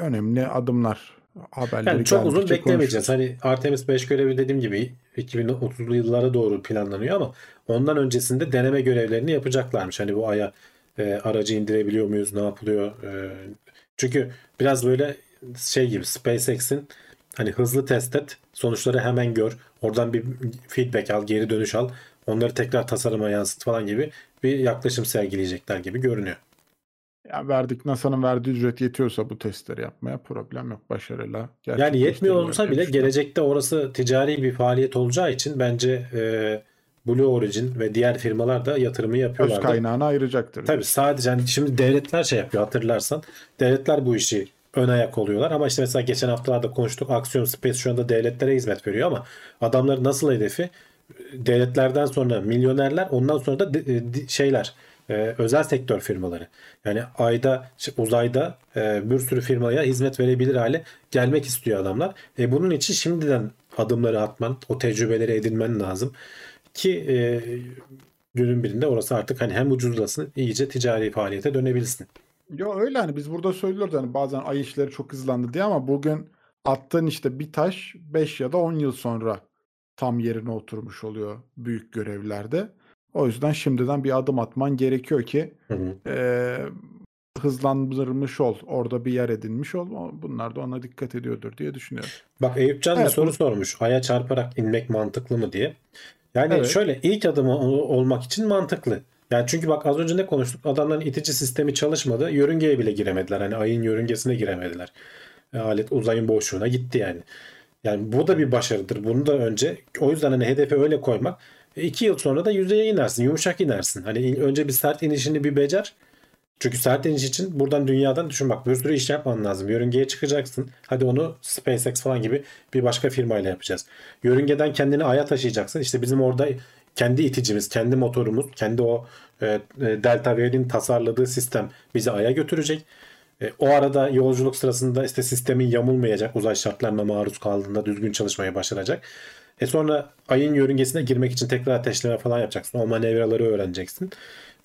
önemli adımlar. Haberleri Yani çok uzun beklemeyeceğiz. Hani Artemis 5 görevi dediğim gibi 2030'lu yıllara doğru planlanıyor ama ondan öncesinde deneme görevlerini yapacaklarmış. Hani bu aya e, aracı indirebiliyor muyuz, ne yapılıyor? E, çünkü biraz böyle şey gibi SpaceX'in hani hızlı test et, sonuçları hemen gör, oradan bir feedback al, geri dönüş al, onları tekrar tasarıma yansıt falan gibi bir yaklaşım sergileyecekler gibi görünüyor. Ya verdik NASA'nın verdiği ücret yetiyorsa bu testleri yapmaya problem yok. Başarıyla Yani yetmiyor olsa bile düşünüyorum. gelecekte orası ticari bir faaliyet olacağı için bence e, Blue Origin ve diğer firmalar da yatırımı öz yapıyorlar. kaynağını ayıracaktır. Tabii sadece hani şimdi devletler şey yapıyor hatırlarsan. Devletler bu işi ön ayak oluyorlar ama işte mesela geçen haftalarda konuştuk Aksiyon Space şu anda devletlere hizmet veriyor ama adamların nasıl hedefi devletlerden sonra milyonerler ondan sonra da de- de- şeyler e, özel sektör firmaları. Yani ayda uzayda e, bir sürü firmaya hizmet verebilir hale gelmek istiyor adamlar. E, bunun için şimdiden adımları atman, o tecrübeleri edinmen lazım ki e, günün birinde orası artık hani hem ucuzlasın iyice ticari faaliyete dönebilsin. Yo öyle hani biz burada söylüyoruz hani bazen ay işleri çok hızlandı diye ama bugün attığın işte bir taş 5 ya da 10 yıl sonra tam yerine oturmuş oluyor büyük görevlerde. O yüzden şimdiden bir adım atman gerekiyor ki Hı hı. e, hızlandırılmış ol, orada bir yer edinmiş ol. Bunlar da ona dikkat ediyordur diye düşünüyorum. Bak Eyüpcan Evet, bir soru bu- sormuş. Aya çarparak inmek mantıklı mı diye. Yani Evet. şöyle ilk adımı ol- olmak için mantıklı. Yani çünkü bak az önce ne konuştuk? Adamların itici sistemi çalışmadı. Yörüngeye bile giremediler. Hani ayın yörüngesine giremediler. E, Alet uzayın boşluğuna gitti yani. Yani bu da bir başarıdır. Bunu da önce o yüzden hani hedefi öyle koymak. E, iki yıl sonra da yüzeye inersin. Yumuşak inersin. Hani önce bir sert inişini bir becer. Çünkü sert iniş için buradan dünyadan düşün bak bir sürü iş yapman lazım. Yörüngeye çıkacaksın. Hadi onu SpaceX falan gibi bir başka firmayla yapacağız. Yörüngeden kendini aya taşıyacaksın. İşte bizim orada kendi iticimiz, kendi motorumuz, kendi o e, e, Delta V'nin tasarladığı sistem bizi aya götürecek. E, o arada yolculuk sırasında işte sistemin yamulmayacak uzay şartlarına maruz kaldığında düzgün çalışmaya başlayacak. E sonra ayın yörüngesine girmek için tekrar ateşleme falan yapacaksın. O manevraları öğreneceksin.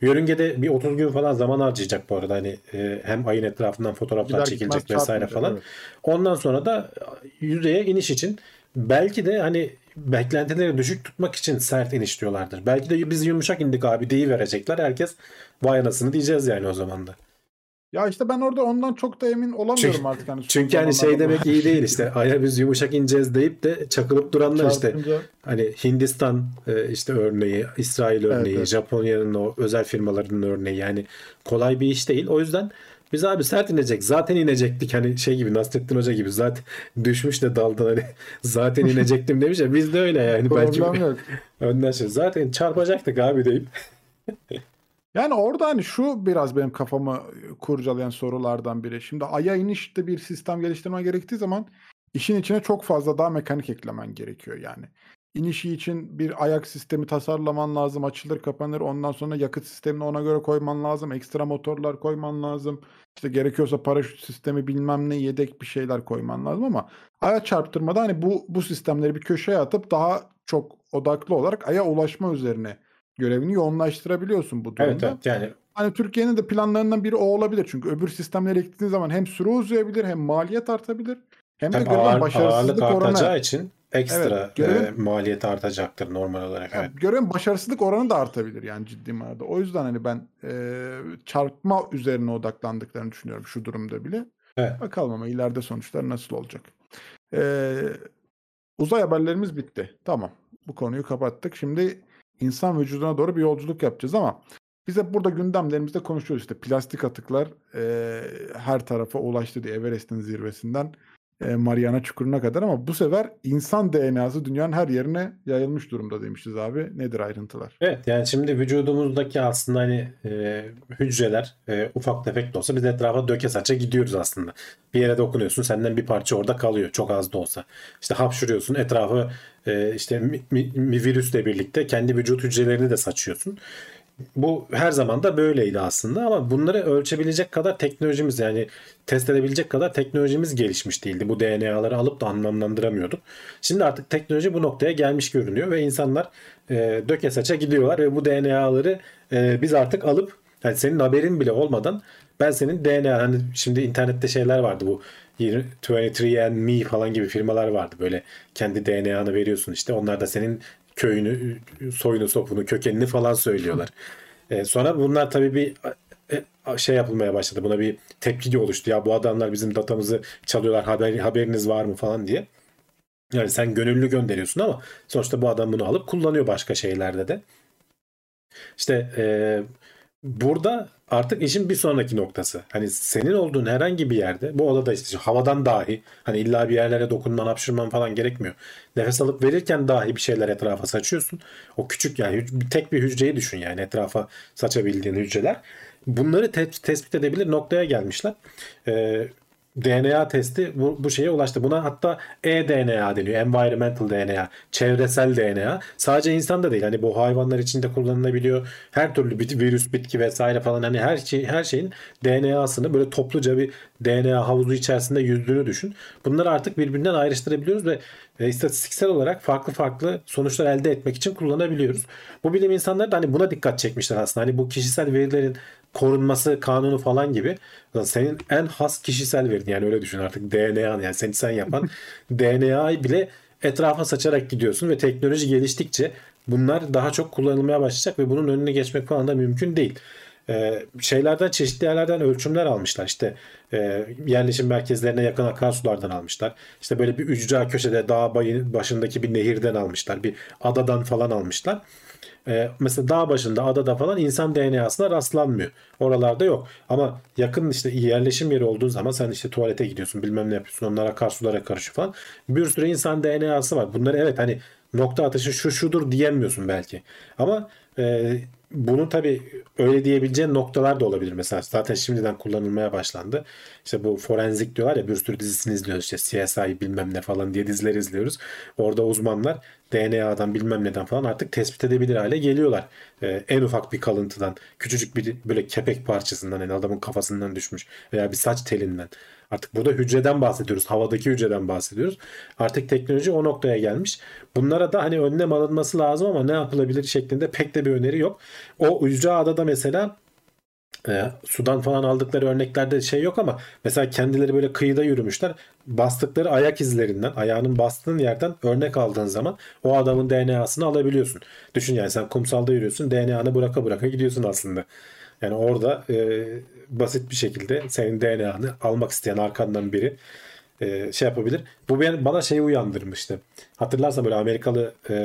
Yörüngede bir 30 gün falan zaman harcayacak bu arada. Hani e, hem ayın etrafından fotoğraflar Gider çekilecek gitmez vesaire falan. evet. Ondan sonra da yüzeye iniş için belki de hani beklentileri düşük tutmak için sert iniş diyorlardır. Belki de biz yumuşak indik abi verecekler. Herkes vay anasını diyeceğiz yani o zaman da. Ya işte ben orada ondan çok da emin olamıyorum Çünkü- artık. Hani Çünkü hani şey demek iyi değil işte. Aya biz yumuşak ineceğiz deyip de çakılıp duranlar işte. Hani Hindistan e, işte örneği, İsrail örneği, evet. Japonya'nın o özel firmalarının örneği yani kolay bir iş değil. O yüzden biz abi sert inecek. Zaten inecektik hani şey gibi Nasrettin Hoca gibi zaten düşmüş de daldan hani zaten inecektim demiş ya biz de öyle yani belki Problem yok. önden şey zaten çarpacaktık abi deyip Yani orada hani şu biraz benim kafamı kurcalayan sorulardan biri. Şimdi Ay'a inişte bir sistem geliştirmen gerektiği zaman işin içine çok fazla daha mekanik eklemen gerekiyor yani. İnişi için bir ayak sistemi tasarlaman lazım. Açılır kapanır. Ondan sonra yakıt sistemini ona göre koyman lazım. Ekstra motorlar koyman lazım. İşte gerekiyorsa paraşüt sistemi bilmem ne yedek bir şeyler koyman lazım ama Ay'a çarptırmada hani bu bu sistemleri bir köşeye atıp daha çok odaklı olarak Ay'a ulaşma üzerine görevini yoğunlaştırabiliyorsun bu durumda. evet evet yani Hani Türkiye'nin de planlarından biri o olabilir. Çünkü öbür sistemleri eklediğin zaman hem süre uzayabilir hem maliyet artabilir. Hem de tabii görülen ağır, ağırlık başarısızlık artacağı oranı. için ekstra Evet, görevin- e, maliyet artacaktır normal olarak. Evet. Yani görülen başarısızlık oranı da artabilir yani ciddi manada. O yüzden hani ben e, çarpma üzerine odaklandıklarını düşünüyorum şu durumda bile. Evet. Bakalım ama ileride sonuçlar nasıl olacak. E, uzay haberlerimiz bitti. Tamam. Bu konuyu kapattık. Şimdi insan vücuduna doğru bir yolculuk yapacağız ama biz hep burada gündemlerimizde konuşuyoruz. İşte plastik atıklar e, her tarafa ulaştı diye Everest'in zirvesinden e, Mariana Çukuru'na kadar ama bu sefer insan DNA'sı dünyanın her yerine yayılmış durumda demişiz abi. Nedir ayrıntılar? Evet yani şimdi vücudumuzdaki aslında hani e, hücreler e, ufak tefek de olsa biz etrafa döke saça gidiyoruz aslında. Bir yere dokunuyorsun senden bir parça orada kalıyor çok az da olsa. İşte hapşırıyorsun etrafı e, işte mi- mi- virüsle birlikte kendi vücut hücrelerini de saçıyorsun. Bu her zaman da böyleydi aslında ama bunları ölçebilecek kadar teknolojimiz yani test edebilecek kadar teknolojimiz gelişmiş değildi. Bu DNA'ları alıp da anlamlandıramıyorduk. Şimdi artık teknoloji bu noktaya gelmiş görünüyor ve insanlar e, döke saça gidiyorlar ve bu DNA'ları e, biz artık alıp yani senin haberin bile olmadan ben senin DNA hani şimdi internette şeyler vardı bu 23andMe falan gibi firmalar vardı böyle kendi DNA'nı veriyorsun işte onlar da senin köyünü, soyunu, sopunu, kökenini falan söylüyorlar. E, sonra bunlar tabii bir e, şey yapılmaya başladı. Buna bir tepki oluştu. Ya bu adamlar bizim datamızı çalıyorlar. Haber, haberiniz var mı falan diye. Yani sen gönüllü gönderiyorsun ama sonuçta bu adam bunu alıp kullanıyor başka şeylerde de. İşte e, burada artık işin bir sonraki noktası. Hani senin olduğun herhangi bir yerde bu odada işte havadan dahi hani illa bir yerlere dokunman, hapşırman falan gerekmiyor. Nefes alıp verirken dahi bir şeyler etrafa saçıyorsun. O küçük yani tek bir hücreyi düşün yani etrafa saçabildiğin hücreler. Bunları te- tespit edebilir noktaya gelmişler. Ee, DNA testi bu, bu şeye ulaştı. Buna hatta e-DNA deniyor. Environmental DNA, çevresel DNA. Sadece insanda değil. Hani bu hayvanlar için de kullanılabiliyor. Her türlü bit, virüs, bitki vesaire falan hani her şey her şeyin DNA'sını böyle topluca bir DNA havuzu içerisinde yüzdüğünü düşün. Bunları artık birbirinden ayrıştırabiliyoruz ve e, istatistiksel olarak farklı farklı sonuçlar elde etmek için kullanabiliyoruz. Bu bilim insanları da hani buna dikkat çekmişler aslında. Hani bu kişisel verilerin korunması kanunu falan gibi senin en has kişisel verin yani öyle düşün artık DNA yani seni sen yapan DNA'yı bile etrafa saçarak gidiyorsun ve teknoloji geliştikçe bunlar daha çok kullanılmaya başlayacak ve bunun önüne geçmek falan da mümkün değil. Ee, şeylerden çeşitli yerlerden ölçümler almışlar. İşte e, yerleşim merkezlerine yakın akarsulardan almışlar. İşte böyle bir ücra köşede dağ başındaki bir nehirden almışlar. Bir adadan falan almışlar. E, mesela dağ başında adada falan insan DNA'sına rastlanmıyor. Oralarda yok. Ama yakın işte yerleşim yeri olduğu zaman sen işte tuvalete gidiyorsun bilmem ne yapıyorsun onlara akarsulara karışıyor falan. Bir sürü insan DNA'sı var. Bunları evet hani nokta atışı şu şudur diyemiyorsun belki. Ama e, bunu tabii öyle diyebileceğin noktalar da olabilir. Mesela zaten şimdiden kullanılmaya başlandı. İşte bu forenzik diyorlar ya bir sürü dizisini izliyoruz. İşte CSI bilmem ne falan diye diziler izliyoruz. Orada uzmanlar DNA'dan bilmem neden falan artık tespit edebilir hale geliyorlar. Ee, en ufak bir kalıntıdan, küçücük bir böyle kepek parçasından yani adamın kafasından düşmüş veya bir saç telinden. Artık burada hücreden bahsediyoruz. Havadaki hücreden bahsediyoruz. Artık teknoloji o noktaya gelmiş. Bunlara da hani önlem alınması lazım ama ne yapılabilir şeklinde pek de bir öneri yok. O ücra adada mesela e, sudan falan aldıkları örneklerde şey yok ama mesela kendileri böyle kıyıda yürümüşler. Bastıkları ayak izlerinden, ayağının bastığın yerden örnek aldığın zaman o adamın DNA'sını alabiliyorsun. Düşün yani sen kumsalda yürüyorsun, DNA'nı bıraka bıraka gidiyorsun aslında. Yani orada e, basit bir şekilde senin DNA'nı almak isteyen arkandan biri e, şey yapabilir. Bu bana şeyi uyandırmıştı. Hatırlarsan böyle Amerikalı e,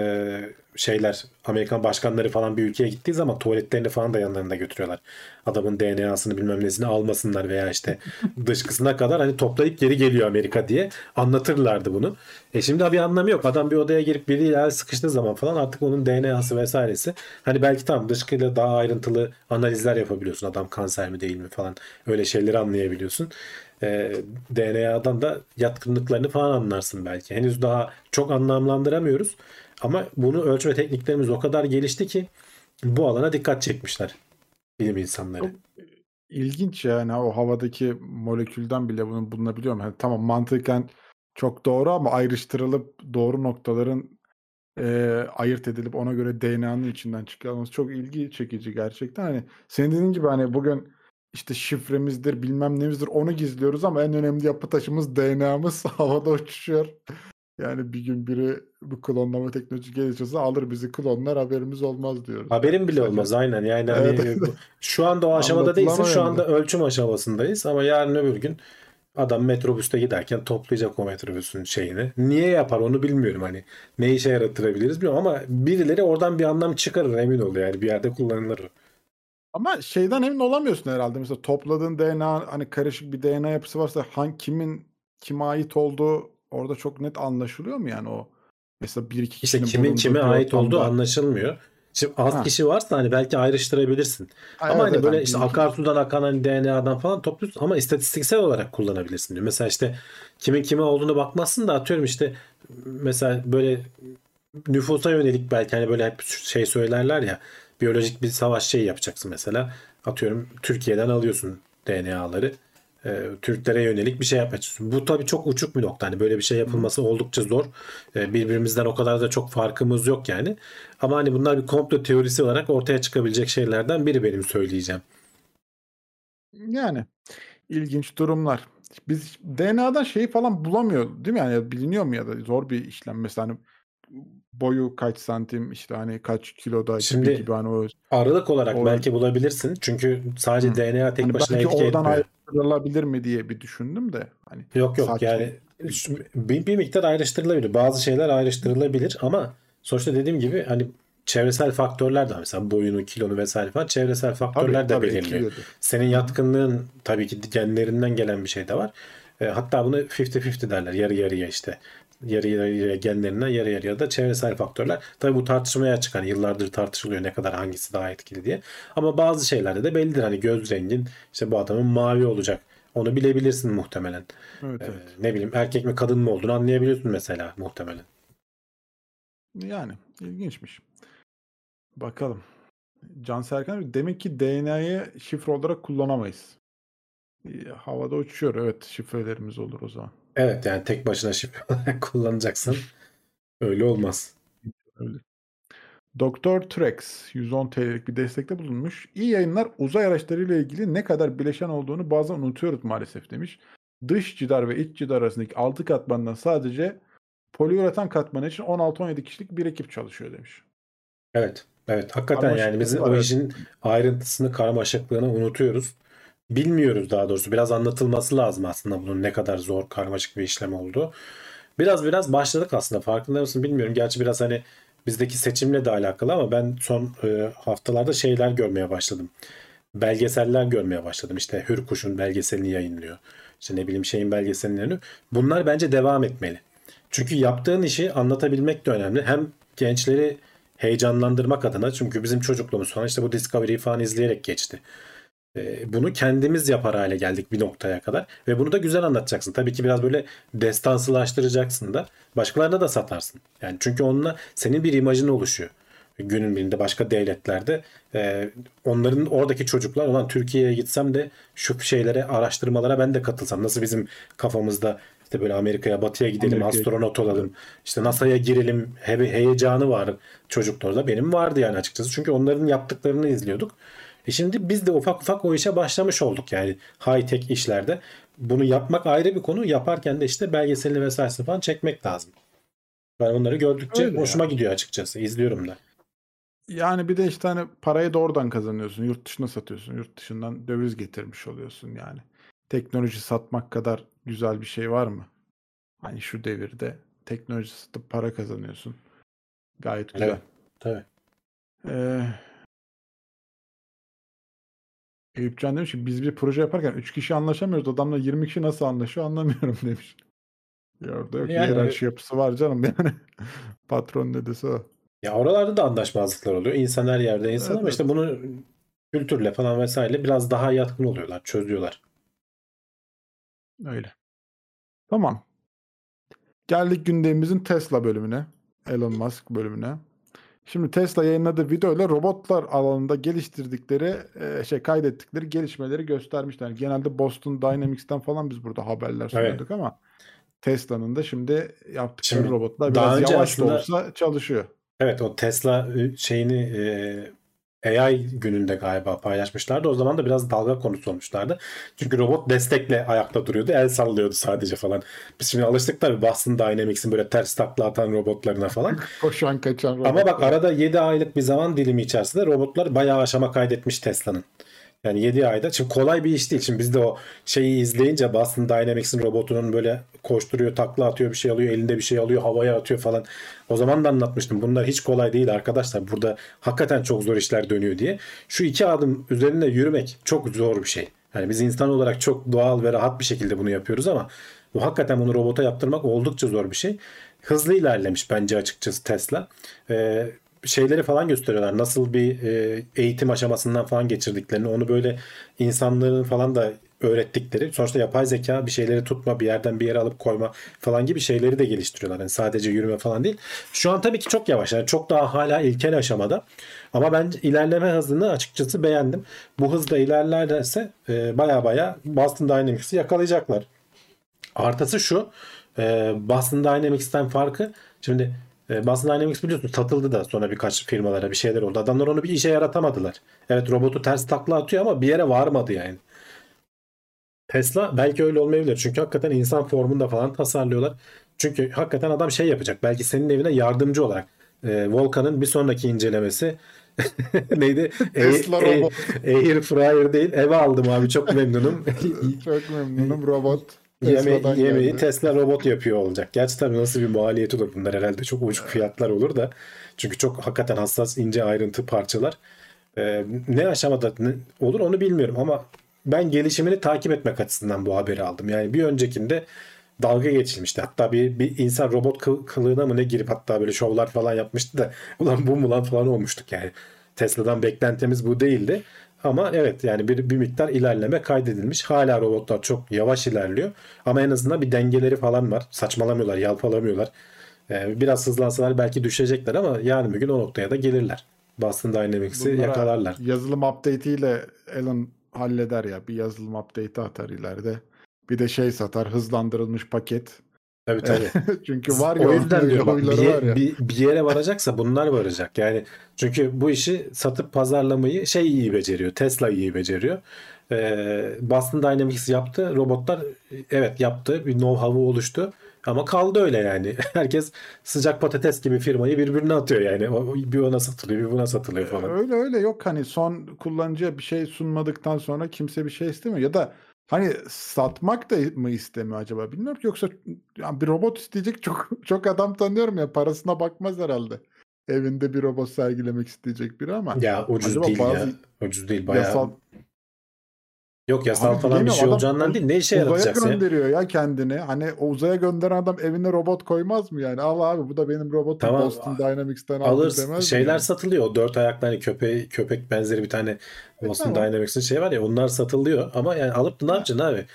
şeyler, Amerikan başkanları falan bir ülkeye gittiği zaman tuvaletlerini falan da yanlarında götürüyorlar. Adamın DNA'sını bilmem nesini almasınlar veya işte dışkısına kadar hani toplayıp geri geliyor Amerika diye anlatırlardı bunu. E şimdi bir anlamı yok. Adam bir odaya girip biriyle sıkıştığı zaman falan artık onun DNA'sı vesairesi. Hani belki tam dışkıyla daha ayrıntılı analizler yapabiliyorsun. Adam kanser mi değil mi falan öyle şeyleri anlayabiliyorsun e, DNA'dan da yatkınlıklarını falan anlarsın belki. Henüz daha çok anlamlandıramıyoruz. Ama bunu ölçme tekniklerimiz o kadar gelişti ki bu alana dikkat çekmişler bilim insanları. Çok ilginç yani o havadaki molekülden bile bunu bulunabiliyor. Yani tamam mantıken çok doğru ama ayrıştırılıp doğru noktaların e, ayırt edilip ona göre DNA'nın içinden çıkarılması çok ilgi çekici gerçekten. Hani senin dediğin gibi hani bugün işte şifremizdir bilmem nemizdir onu gizliyoruz ama en önemli yapı taşımız DNA'mız havada uçuşuyor. Yani bir gün biri bu klonlama teknoloji gelişirse alır bizi klonlar haberimiz olmaz diyoruz. Haberim bile olmaz aynen. Yani evet. hani şu anda o aşamada değilsin. Şu anda ölçüm aşamasındayız ama yarın öbür gün adam metrobüste giderken toplayacak o metrobüsün şeyini. Niye yapar onu bilmiyorum hani. Ne işe yaratırabiliriz bilmiyorum ama birileri oradan bir anlam çıkarır emin ol yani bir yerde kullanılır. Ama şeyden emin olamıyorsun herhalde. Mesela topladığın DNA hani karışık bir DNA yapısı varsa hangi kimin kime ait olduğu orada çok net anlaşılıyor mu yani o? Mesela bir iki İşte kimin kime ait olduğu anlaşılmıyor. Şimdi az ha. kişi varsa hani belki ayrıştırabilirsin. Ha, ama evet, hani böyle işte akarsudan akan hani DNA'dan falan topluyorsun ama istatistiksel olarak kullanabilirsin diyor. Mesela işte kimin kime olduğunu bakmazsın da atıyorum işte mesela böyle nüfusa yönelik belki hani böyle hep şey söylerler ya biyolojik bir savaş şey yapacaksın mesela. Atıyorum Türkiye'den alıyorsun DNA'ları. E, Türklere yönelik bir şey yapmak Bu tabii çok uçuk bir nokta. Hani böyle bir şey yapılması oldukça zor. E, birbirimizden o kadar da çok farkımız yok yani. Ama hani bunlar bir komplo teorisi olarak ortaya çıkabilecek şeylerden biri benim söyleyeceğim. Yani ilginç durumlar. Biz DNA'dan şeyi falan bulamıyor değil mi? Yani biliniyor mu ya da zor bir işlem mesela hani boyu kaç santim işte hani kaç kiloda Şimdi gibi, gibi hani o aralık olarak o, belki bulabilirsin. Çünkü sadece hı. DNA tek hani başına etki etmiyor. oradan ayrıştırılabilir mi diye bir düşündüm de. Hani yok yok yani bir, bir miktar ayrıştırılabilir. Bazı şeyler ayrıştırılabilir ama sonuçta dediğim gibi hani çevresel faktörler de mesela boyunu, kilonu vesaire falan çevresel faktörler tabii, de tabii, belirliyor. Senin yatkınlığın tabii ki genlerinden gelen bir şey de var. E, hatta bunu 50-50 derler. Yarı yarıya işte yarı yarıya genlerinden yarı yarıya da çevresel faktörler. Tabi bu tartışmaya açık. Hani yıllardır tartışılıyor ne kadar hangisi daha etkili diye. Ama bazı şeylerde de bellidir. Hani göz rengin işte bu adamın mavi olacak Onu bilebilirsin muhtemelen. Evet, Ee, evet. ne bileyim erkek mi kadın mı olduğunu anlayabiliyorsun mesela muhtemelen. Yani ilginçmiş. Bakalım. Can Serkan demek ki DNA'yı şifre olarak kullanamayız. Havada uçuyor. Evet şifrelerimiz olur o zaman. Evet yani tek başına şifre olarak kullanacaksın. Öyle olmaz. Öyle. Doktor Trex 110 TL'lik bir destekte bulunmuş. İyi yayınlar uzay araçlarıyla ilgili ne kadar bileşen olduğunu bazen unutuyoruz maalesef demiş. Dış cidar ve iç cidar arasındaki 6 katmandan sadece poliüretan katmanı için 16-17 kişilik bir ekip çalışıyor demiş. Evet. Evet. Hakikaten yani biz o işin ayrıntısını, karmaşıklığını unutuyoruz. Bilmiyoruz daha doğrusu. Biraz anlatılması lazım aslında bunun ne kadar zor, karmaşık bir işlem olduğu. Biraz biraz başladık aslında. Farkında mısın bilmiyorum. Gerçi biraz hani bizdeki seçimle de alakalı ama ben son e, haftalarda şeyler görmeye başladım. Belgeseller görmeye başladım. İşte Hürkuş'un belgeselini yayınlıyor. İşte ne bileyim şeyin belgeselini. Bunlar bence devam etmeli. Çünkü yaptığın işi anlatabilmek de önemli. Hem gençleri heyecanlandırmak adına çünkü bizim çocukluğumuz falan işte bu Discovery'i falan izleyerek geçti. Ee, Bunu kendimiz yapar hale geldik bir noktaya kadar ve bunu da güzel anlatacaksın. Tabii ki biraz böyle destansılaştıracaksın da başkalarına da satarsın. Yani çünkü onunla senin bir imajın oluşuyor. Günün birinde başka devletlerde e, onların oradaki çocuklar olan Türkiye'ye gitsem de şu şeylere araştırmalara ben de katılsam nasıl bizim kafamızda işte böyle Amerika'ya batıya gidelim Amerika'ya astronot olalım işte NASA'ya girelim he- heyecanı var çocuklarda benim vardı yani açıkçası çünkü onların yaptıklarını izliyorduk. E şimdi biz de ufak ufak o işe başlamış olduk yani high tech işlerde. Bunu yapmak ayrı bir konu. Yaparken de işte belgeselini vesairesini falan çekmek lazım. Ben onları gördükçe Öyle hoşuma gidiyor açıkçası. İzliyorum da. Yani bir de işte hani parayı da oradan kazanıyorsun. Yurt dışına satıyorsun. Yurt dışından döviz getirmiş oluyorsun yani. Teknoloji satmak kadar güzel bir şey var mı? Hani şu devirde teknoloji satıp para kazanıyorsun. Gayet güzel. Evet. Tabii. Ee, Eyüpcan demiş ki biz bir proje yaparken 3 kişi anlaşamıyoruz. Adamla 20 kişi nasıl anlaşıyor anlamıyorum demiş. Ya orada yok. Yani- hiyerarşi yapısı var canım yani. Patron ne dese o. Ya oralarda da anlaşmazlıklar oluyor. İnsan her yerde insan Evet, ama işte bunu kültürle falan vesaire biraz daha yatkın oluyorlar. Çözüyorlar. Öyle. Tamam. Geldik gündemimizin Tesla bölümüne. Elon Musk bölümüne. Şimdi Tesla yayınladığı videoyla robotlar alanında geliştirdikleri, e, şey kaydettikleri gelişmeleri göstermişler. Genelde Boston Dynamics'ten falan biz burada haberler sunuyorduk ama Tesla'nın da şimdi yaptıkları Şimdi robotlar biraz yavaş da aslında- olsa çalışıyor. Evet o Tesla e, şeyini e, AI gününde galiba paylaşmışlardı. O zaman da biraz dalga konusu olmuşlardı. Çünkü robot destekle ayakta duruyordu. El sallıyordu sadece falan. Biz şimdi alıştık tabii Boston Dynamics'in böyle ters takla atan robotlarına falan. Koşan kaçan robotlar. Ama bak arada 7 aylık bir zaman dilimi içerisinde robotlar bayağı aşama kaydetmiş Tesla'nın. Yani 7 ayda. Şimdi kolay bir iş değil. Şimdi biz de o şeyi izleyince Boston Dynamics'in robotunun böyle koşturuyor, takla atıyor, bir şey alıyor, elinde bir şey alıyor, havaya atıyor falan. O zaman da anlatmıştım. Bunlar hiç kolay değil arkadaşlar. Burada hakikaten çok zor işler dönüyor diye. Şu iki adım üzerinde yürümek çok zor bir şey. Yani biz insan olarak çok doğal ve rahat bir şekilde bunu yapıyoruz ama bu hakikaten bunu robota yaptırmak oldukça zor bir şey. Hızlı ilerlemiş bence açıkçası Tesla. Ee, şeyleri falan gösteriyorlar. Nasıl bir e, eğitim aşamasından falan geçirdiklerini, onu böyle insanların falan da öğrettikleri. Sonuçta yapay zeka bir şeyleri tutma, bir yerden bir yere alıp koyma falan gibi şeyleri de geliştiriyorlar. Yani sadece yürüme falan değil. Şu an tabii ki çok yavaş. Yani çok daha hala ilkel aşamada. Ama ben ilerleme hızını açıkçası beğendim. Bu hızda ilerlerlerse e, baya baya Boston Dynamics'i yakalayacaklar. Artısı şu. E, Boston Dynamics'ten farkı şimdi e, Boston Dynamics biliyorsun satıldı da sonra birkaç firmalara bir şeyler oldu. Adamlar onu bir işe yaratamadılar. Evet robotu ters takla atıyor ama bir yere varmadı yani. Tesla belki öyle olmayabilir. Çünkü hakikaten insan formunda falan tasarlıyorlar. Çünkü hakikaten adam şey yapacak. Belki senin evine yardımcı olarak. E, Volkan'ın bir sonraki incelemesi neydi? Tesla Air- robot. Air fryer değil. Eve aldım abi çok memnunum. Çok memnunum robot. Yeme, yemeği geldi. Tesla robot yapıyor olacak. Gerçi tabii nasıl bir maliyeti olur bunlar herhalde çok uçuk fiyatlar olur da. Çünkü çok hakikaten hassas ince ayrıntı parçalar. Ee, ne aşamada ne- olur onu bilmiyorum ama ben gelişimini takip etmek açısından bu haberi aldım. Yani bir öncekinde dalga geçilmişti. Hatta bir, bir insan robot kıl- kılığına mı ne girip hatta böyle şovlar falan yapmıştı da ulan bu mu lan falan olmuştuk yani. Tesla'dan beklentimiz bu değildi. Ama evet yani bir, bir miktar ilerleme kaydedilmiş. Hala robotlar çok yavaş ilerliyor ama en azından bir dengeleri falan var. Saçmalamıyorlar, yalpalamıyorlar. Ee, biraz hızlansalar belki düşecekler ama yarın bir gün o noktaya da gelirler. Boston Dynamics'i Bunlara yakalarlar. Yazılım update ile Alan halleder ya. Bir yazılım update'i atar ileride. Bir de şey satar hızlandırılmış paket. Tabii tabii. Çünkü var ya o yüzden diyorum bir, var ya. bir, bir yere varacaksa bunlar varacak. Yani çünkü bu işi satıp pazarlamayı şey iyi beceriyor. Tesla iyi beceriyor. Ee, Boston Dynamics yaptı. Robotlar evet yaptı. Bir know-how'u oluştu. Ama kaldı öyle yani. Herkes sıcak patates gibi firmayı birbirine atıyor yani. Bir ona satılıyor, bir buna satılıyor falan. Öyle öyle yok hani son kullanıcıya bir şey sunmadıktan sonra kimse bir şey istemiyor ya da hani satmak da mı istemiyor acaba bilmiyorum ki yoksa ya bir robot isteyecek çok çok adam tanıyorum ya parasına bakmaz herhalde. Evinde bir robot sergilemek isteyecek biri ama Ya ucuz değil ya. bazı Ucuz değil bayağı. yasal Yok yasal Abi falan bir şey olacağından değil. Ne işe uzaya yaratacaksın ya? gönderiyor ya kendini. Hani o uzaya gönderen adam evine robot koymaz mı yani? Al abi bu da benim robotum Tamam, Boston Dynamics'ten aldım Alır demez şeyler yani? satılıyor. O dört ayaklı hani köpeği, köpek benzeri bir tane Boston tamam. Dynamics'in şey var ya onlar satılıyor. Ama yani alıp ne yapacaksın abi?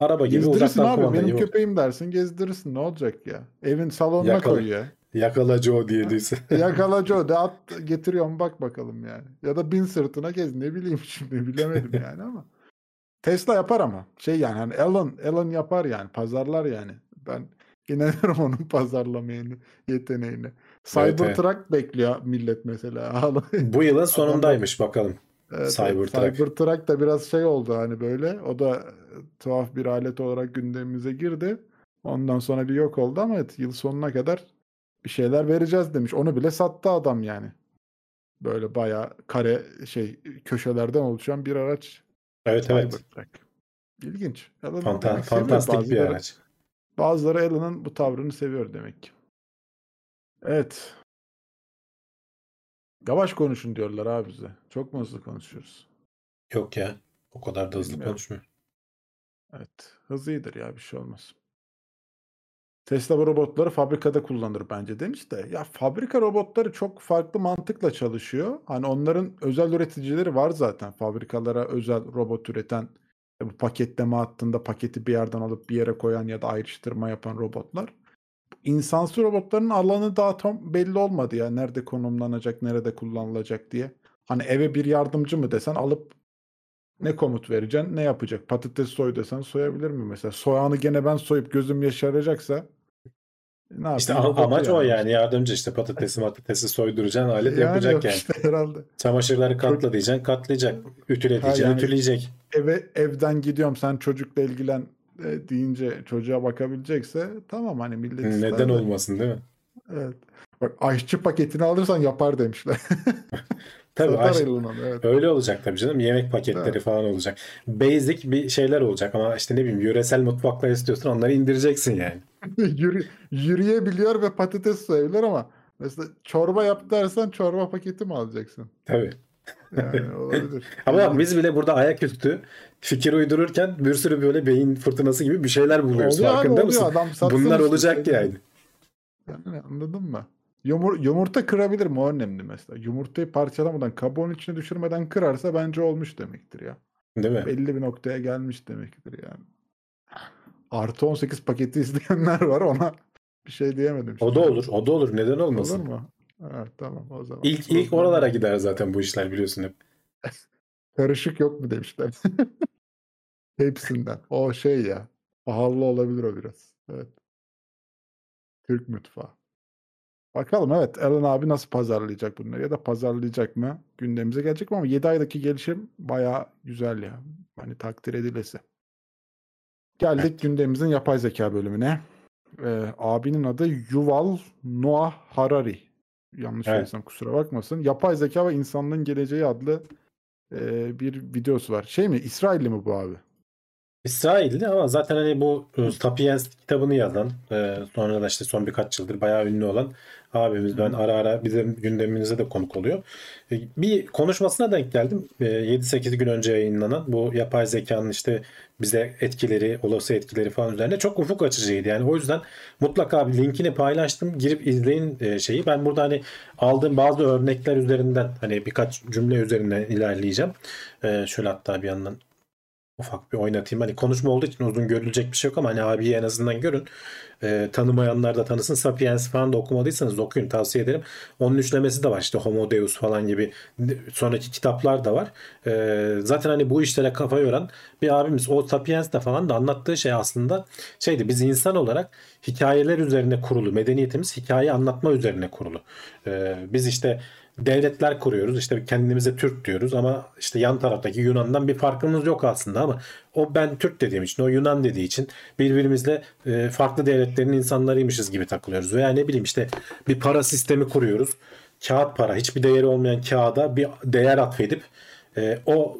Araba gibi Gezdirirsin uzaktan abi benim köpeğim dersin gezdirirsin ne olacak ya? Evin salonuna Yakala- koy ya. Yakala Joe diye diyorsun. Yakala Joe de at getiriyorum bak bakalım yani. Ya da bin sırtına gez ne bileyim şimdi bilemedim yani ama. Tesla yapar ama şey yani hani Elon, Elon yapar yani pazarlar yani. Ben inanıyorum onun pazarlamaya yeteneğine. Cybertruck bekliyor millet mesela. Bu yılın sonundaymış bakalım. Evet, Cybertruck. evet. Cybertruck da biraz şey oldu hani böyle. O da tuhaf bir alet olarak gündemimize girdi. Ondan sonra bir yok oldu ama evet, yıl sonuna kadar bir şeyler vereceğiz demiş. Onu bile sattı adam yani. Böyle bayağı kare şey köşelerden oluşan bir araç. Evet evet. Cybertruck. İlginç. Elon Fanta- fantastik bir Bazıları- araç. Bazıları Elon'un bu tavrını seviyor demek ki. Evet. Yavaş konuşun diyorlar abi bize. Çok mu hızlı konuşuyoruz? Yok ya. O kadar da hızlı Bilmiyorum. konuşmuyor. Evet. Hız iyidir ya bir şey olmaz. Tesla bu robotları fabrikada kullanır bence demiş de. Ya fabrika robotları çok farklı mantıkla çalışıyor. Hani onların özel üreticileri var zaten. Fabrikalara özel robot üreten e, bu paketleme hattında paketi bir yerden alıp bir yere koyan ya da ayrıştırma yapan robotlar. İnsansı robotların alanı daha tam belli olmadı ya. Nerede konumlanacak, nerede kullanılacak diye. Hani eve bir yardımcı mı desen alıp ne komut vereceksin, ne yapacak? Patates soy desen soyabilir mi mesela? Soğanı gene ben soyup gözüm yaşaracaksa ne yapayım? İşte a- Robotu amaç o yani işte. yardımcı işte patatesi matatesi soyduracaksın alet Yani yapacak yani. işte herhalde. Çamaşırları katla diyeceksin katlayacak. Ütüle diyeceksin yani- ütüleyecek. Eve evden gidiyorum sen çocukla ilgilen e, deyince çocuğa bakabilecekse tamam hani millet Neden de. olmasın değil mi? Evet. Bak aşçı paketini alırsan yapar demişler. Tabii aş- evet. öyle olacak tabii canım. Yemek paketleri Evet. falan olacak. Basic bir şeyler olacak ama işte ne bileyim yöresel mutfaklar istiyorsan onları indireceksin yani. Yürü, yürüyebiliyor ve patates soyabilir ama mesela çorba yap dersen çorba paketi mi alacaksın? Tabii. Yani olabilir. Ama bak biz bile burada ayaküstü fikir uydururken bir sürü böyle beyin fırtınası gibi bir şeyler buluyoruz. Oluyor abi, Farkında oluyor. mısın? Adam Bunlar olacak şey yani. Yani anladın mı? Yumur, yumurta kırabilir mi? O önemli mesela. Yumurtayı parçalamadan, kabuğun içine düşürmeden kırarsa bence olmuş demektir ya. Değil mi? Belli bir noktaya gelmiş demektir yani. Artı 18 paketi isteyenler var ona bir şey diyemedim. O da olur. O da olur. Neden olmasın? Olur mu? Evet tamam o zaman. İlk ilk oralara gider zaten bu işler biliyorsun hep. Karışık yok mu demişler. Hepsinden. O şey ya. Pahalı olabilir o biraz. Evet. Türk mutfağı. Bakalım evet Alan abi nasıl pazarlayacak bunları ya da pazarlayacak mı? Gündemimize gelecek mi ama 7 aydaki gelişim bayağı güzel ya. Hani takdir edilesi. Geldik Evet. gündemimizin yapay zeka bölümüne. Ee, abinin adı Yuval Noah Harari. Yanlış Evet. söylesem kusura bakmasın. Yapay zeka ve insanlığın geleceği adlı e, bir videosu var. Şey mi? İsrailli mi bu abi? İsrail'di ama zaten hani bu e, Sapiens kitabını yazan e, sonra da işte son birkaç yıldır bayağı ünlü olan abimiz ben ara ara bizim gündemimize de konuk oluyor. E, bir konuşmasına denk geldim. 7-8 gün önce yayınlanan bu yapay zekanın işte bize etkileri, olası etkileri falan üzerine çok ufuk açıcıydı. Yani o yüzden mutlaka bir linkini paylaştım. Girip izleyin şeyi. Ben burada hani aldığım bazı örnekler üzerinden hani birkaç cümle üzerinden ilerleyeceğim. Şöyle hatta bir yandan ufak bir oynatayım. Hani konuşma olduğu için uzun görülecek bir şey yok ama hani abiyi en azından görün. E, tanımayanlar da tanısın. Sapiens falan da okumadıysanız okuyun tavsiye ederim. Onun üçlemesi de var işte Homo Deus falan gibi sonraki kitaplar da var. E, zaten hani bu işlere kafa yoran bir abimiz o Sapiens de falan da anlattığı şey aslında şeydi biz insan olarak hikayeler üzerine kurulu. Medeniyetimiz hikaye anlatma üzerine kurulu. E, biz işte devletler kuruyoruz. İşte kendimize Türk diyoruz ama işte yan taraftaki Yunan'dan bir farkımız yok aslında ama o ben Türk dediğim için, o Yunan dediği için birbirimizle e, farklı devletlerin insanlarıymışız gibi takılıyoruz. Veya ne bileyim işte bir para sistemi kuruyoruz. Kağıt para, hiçbir değeri olmayan kağıda bir değer atfedip e, o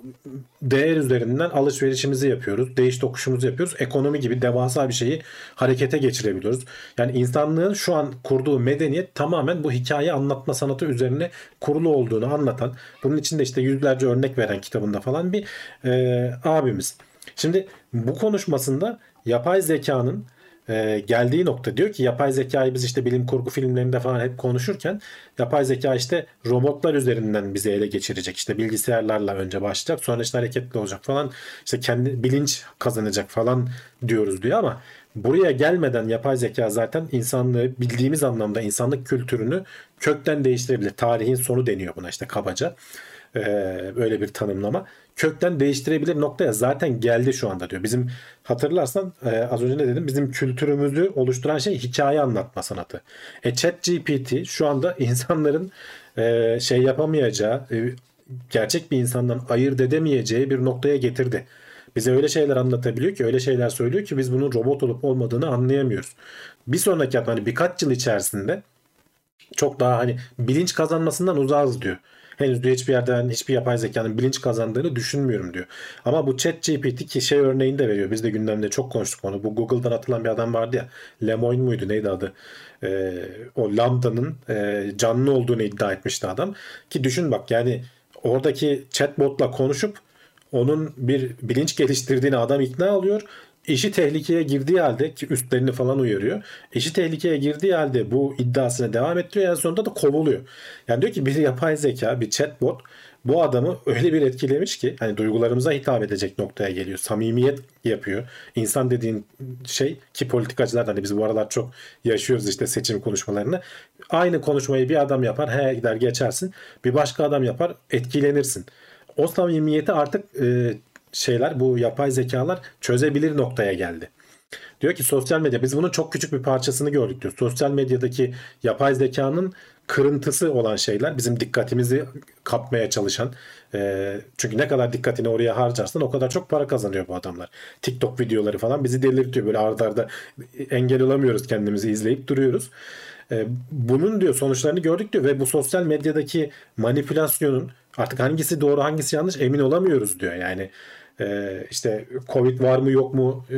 değer üzerinden alışverişimizi yapıyoruz. Değiş tokuşumuzu yapıyoruz. Ekonomi gibi devasa bir şeyi harekete geçirebiliyoruz. Yani insanlığın şu an kurduğu medeniyet tamamen bu hikaye anlatma sanatı üzerine kurulu olduğunu anlatan, bunun içinde işte yüzlerce örnek veren kitabında falan bir e, abimiz. Şimdi bu konuşmasında yapay zekanın e, geldiği nokta diyor ki yapay zekayı biz işte bilim kurgu filmlerinde falan hep konuşurken yapay zeka işte robotlar üzerinden bizi ele geçirecek. İşte bilgisayarlarla önce başlayacak sonra işte hareketli olacak falan işte kendi bilinç kazanacak falan diyoruz diyor ama buraya gelmeden yapay zeka zaten insanlığı bildiğimiz anlamda insanlık kültürünü kökten değiştirebilir. Tarihin sonu deniyor buna işte kabaca. Ee, böyle bir tanımlama kökten değiştirebilir noktaya zaten geldi şu anda diyor. Bizim hatırlarsan e, az önce ne dedim? Bizim kültürümüzü oluşturan şey hikaye anlatma sanatı. E Chat GPT şu anda insanların e, şey yapamayacağı, e, gerçek bir insandan ayırt edemeyeceği bir noktaya getirdi. Bize öyle şeyler anlatabiliyor ki, öyle şeyler söylüyor ki biz bunun robot olup olmadığını anlayamıyoruz. Bir sonraki hani birkaç yıl içerisinde çok daha hani bilinç kazanmasından uzağız diyor henüz diyor hiçbir yerden hiçbir yapay zekanın bilinç kazandığını düşünmüyorum diyor. Ama bu chat GPT ki şey örneğini de veriyor. Biz de gündemde çok konuştuk onu. Bu Google'dan atılan bir adam vardı ya. Lemoyne muydu neydi adı? Ee, o Lambda'nın e, canlı olduğunu iddia etmişti adam. Ki düşün bak yani oradaki chatbotla konuşup onun bir bilinç geliştirdiğini adam ikna oluyor eşi tehlikeye girdiği halde ki üstlerini falan uyarıyor. Eşi tehlikeye girdiği halde bu iddiasına devam ettiriyor. En sonunda da kovuluyor. Yani diyor ki bir yapay zeka, bir chatbot bu adamı öyle bir etkilemiş ki hani duygularımıza hitap edecek noktaya geliyor. Samimiyet yapıyor. İnsan dediğin şey ki politikacılar hani biz bu aralar çok yaşıyoruz işte seçim konuşmalarını. Aynı konuşmayı bir adam yapar, he gider geçersin. Bir başka adam yapar, etkilenirsin. O samimiyeti artık e, şeyler bu yapay zekalar çözebilir noktaya geldi. Diyor ki sosyal medya biz bunun çok küçük bir parçasını gördük diyor. Sosyal medyadaki yapay zekanın kırıntısı olan şeyler bizim dikkatimizi kapmaya çalışan e, çünkü ne kadar dikkatini oraya harcarsan o kadar çok para kazanıyor bu adamlar. TikTok videoları falan bizi delirtiyor böyle ardarda arda engel olamıyoruz kendimizi izleyip duruyoruz. E, bunun diyor sonuçlarını gördük diyor ve bu sosyal medyadaki manipülasyonun artık hangisi doğru hangisi yanlış emin olamıyoruz diyor. Yani e, işte Covid var mı yok mu e,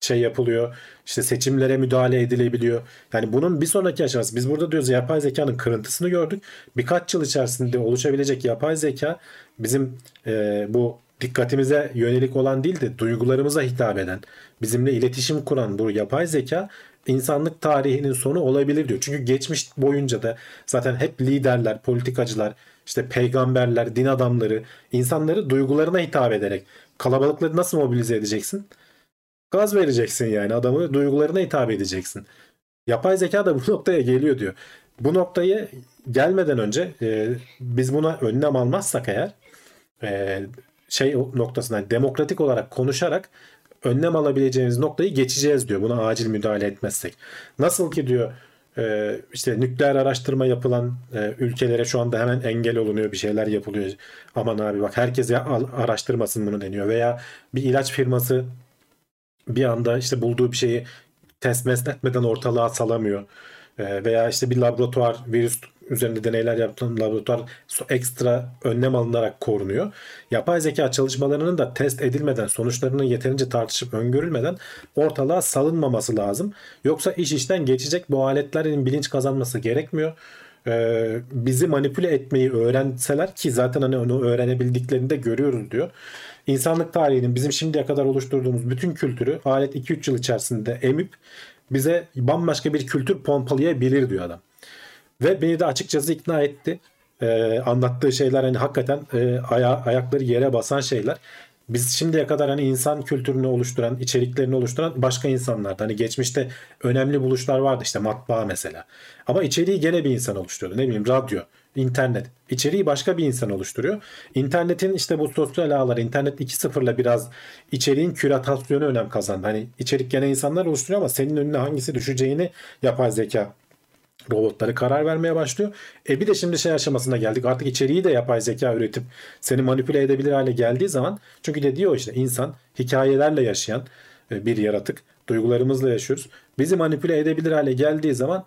şey yapılıyor. İşte seçimlere müdahale edilebiliyor. Yani bunun bir sonraki aşaması. Biz burada diyoruz yapay zekanın kırıntısını gördük. Birkaç yıl içerisinde oluşabilecek yapay zeka bizim e, bu dikkatimize yönelik olan değil de duygularımıza hitap eden, bizimle iletişim kuran bu yapay zeka insanlık tarihinin sonu olabilir diyor. Çünkü geçmiş boyunca da zaten hep liderler, politikacılar, işte peygamberler, din adamları insanları duygularına hitap ederek kalabalıkları nasıl mobilize edeceksin? Gaz vereceksin yani adamı duygularına hitap edeceksin. Yapay zeka da bu noktaya geliyor diyor. Bu noktayı gelmeden önce e, biz buna önlem almazsak eğer e, şey noktasına demokratik olarak konuşarak önlem alabileceğimiz noktayı geçeceğiz diyor. Buna acil müdahale etmezsek. Nasıl ki diyor e, işte nükleer araştırma yapılan e, ülkelere şu anda hemen engel olunuyor bir şeyler yapılıyor. Aman abi bak herkes ya, araştırmasın bunu deniyor. Veya bir ilaç firması bir anda işte bulduğu bir şeyi test mesnet etmeden ortalığa salamıyor. E, veya işte bir laboratuvar virüs üzerinde deneyler yapılan laboratuvar ekstra önlem alınarak korunuyor. Yapay zeka çalışmalarının da test edilmeden, sonuçlarının yeterince tartışıp öngörülmeden ortalığa salınmaması lazım. Yoksa iş işten geçecek bu aletlerin bilinç kazanması gerekmiyor. Ee, bizi manipüle etmeyi öğrenseler ki zaten hani onu öğrenebildiklerini de görüyoruz diyor. İnsanlık tarihinin bizim şimdiye kadar oluşturduğumuz bütün kültürü alet 2-3 yıl içerisinde emip bize bambaşka bir kültür pompalayabilir diyor adam. Ve beni de açıkçası ikna etti. Ee, anlattığı şeyler hani hakikaten e, aya, ayakları yere basan şeyler. Biz şimdiye kadar hani insan kültürünü oluşturan, içeriklerini oluşturan başka insanlardı. Hani geçmişte önemli buluşlar vardı işte matbaa mesela. Ama içeriği gene bir insan oluşturuyordu. Ne bileyim radyo, internet. İçeriği başka bir insan oluşturuyor. İnternetin işte bu sosyal ağlar, internet 2.0'la biraz içeriğin küratasyonu önem kazandı. Hani içerik gene insanlar oluşturuyor ama senin önüne hangisi düşeceğini yapay zeka robotları karar vermeye başlıyor. E bir de şimdi şey aşamasına geldik. Artık içeriği de yapay zeka üretip seni manipüle edebilir hale geldiği zaman çünkü de diyor işte insan hikayelerle yaşayan e, bir yaratık. Duygularımızla yaşıyoruz. Bizi manipüle edebilir hale geldiği zaman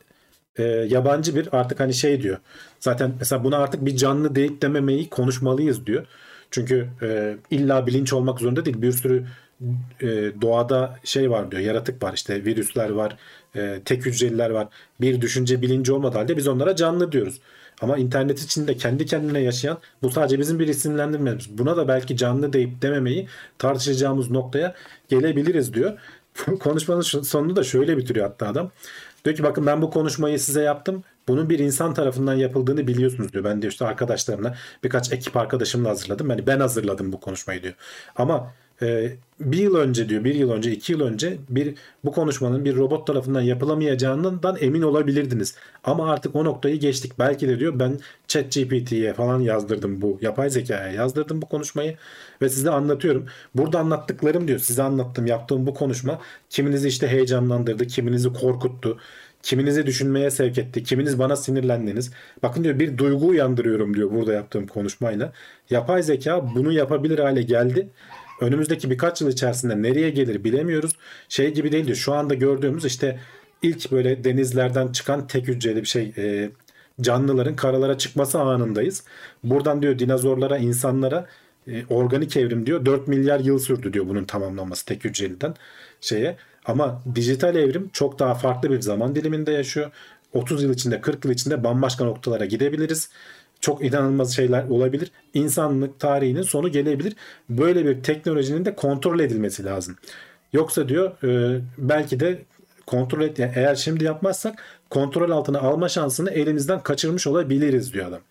e, yabancı bir artık hani şey diyor. Zaten mesela buna artık bir canlı deyip dememeyi konuşmalıyız diyor. Çünkü e, illa bilinç olmak zorunda değil. Bir sürü e, doğada şey var diyor. Yaratık var işte virüsler var. E, tek hücreliler var. Bir düşünce bilinci olmadığı halde biz onlara canlı diyoruz. Ama internet içinde kendi kendine yaşayan bu sadece bizim bir isimlendirmemiz. Buna da belki canlı deyip dememeyi tartışacağımız noktaya gelebiliriz diyor. Konuşmanın sonunu da şöyle bitiriyor hatta adam. Diyor ki bakın ben bu konuşmayı size yaptım. Bunun bir insan tarafından yapıldığını biliyorsunuz diyor. Ben de işte arkadaşlarımla birkaç ekip arkadaşımla hazırladım. Yani ben hazırladım bu konuşmayı diyor. Ama e, bir yıl önce diyor, bir yıl önce, iki yıl önce bir bu konuşmanın bir robot tarafından yapılamayacağından emin olabilirdiniz. Ama artık o noktayı geçtik. Belki de diyor ben ChatGPT'ye falan yazdırdım bu, yapay zekaya yazdırdım bu konuşmayı ve size anlatıyorum. Burada anlattıklarım diyor, size anlattım, yaptığım bu konuşma kiminizi işte heyecanlandırdı, kiminizi korkuttu, Kiminizi düşünmeye sevk etti. Kiminiz bana sinirlendiniz. Bakın diyor bir duygu uyandırıyorum diyor burada yaptığım konuşmayla. Yapay zeka bunu yapabilir hale geldi önümüzdeki birkaç yıl içerisinde nereye gelir bilemiyoruz. Şey gibi değil diyor. Şu anda gördüğümüz işte ilk böyle denizlerden çıkan tek hücreli bir şey e, canlıların karalara çıkması anındayız. Buradan diyor dinozorlara, insanlara e, organik evrim diyor 4 milyar yıl sürdü diyor bunun tamamlanması tek hücreliden şeye. Ama dijital evrim çok daha farklı bir zaman diliminde yaşıyor. 30 yıl içinde 40 yıl içinde bambaşka noktalara gidebiliriz çok inanılmaz şeyler olabilir. İnsanlık tarihinin sonu gelebilir. Böyle bir teknolojinin de kontrol edilmesi lazım. Yoksa diyor e, belki de kontrol et yani eğer şimdi yapmazsak kontrol altına alma şansını elimizden kaçırmış olabiliriz diyor adam.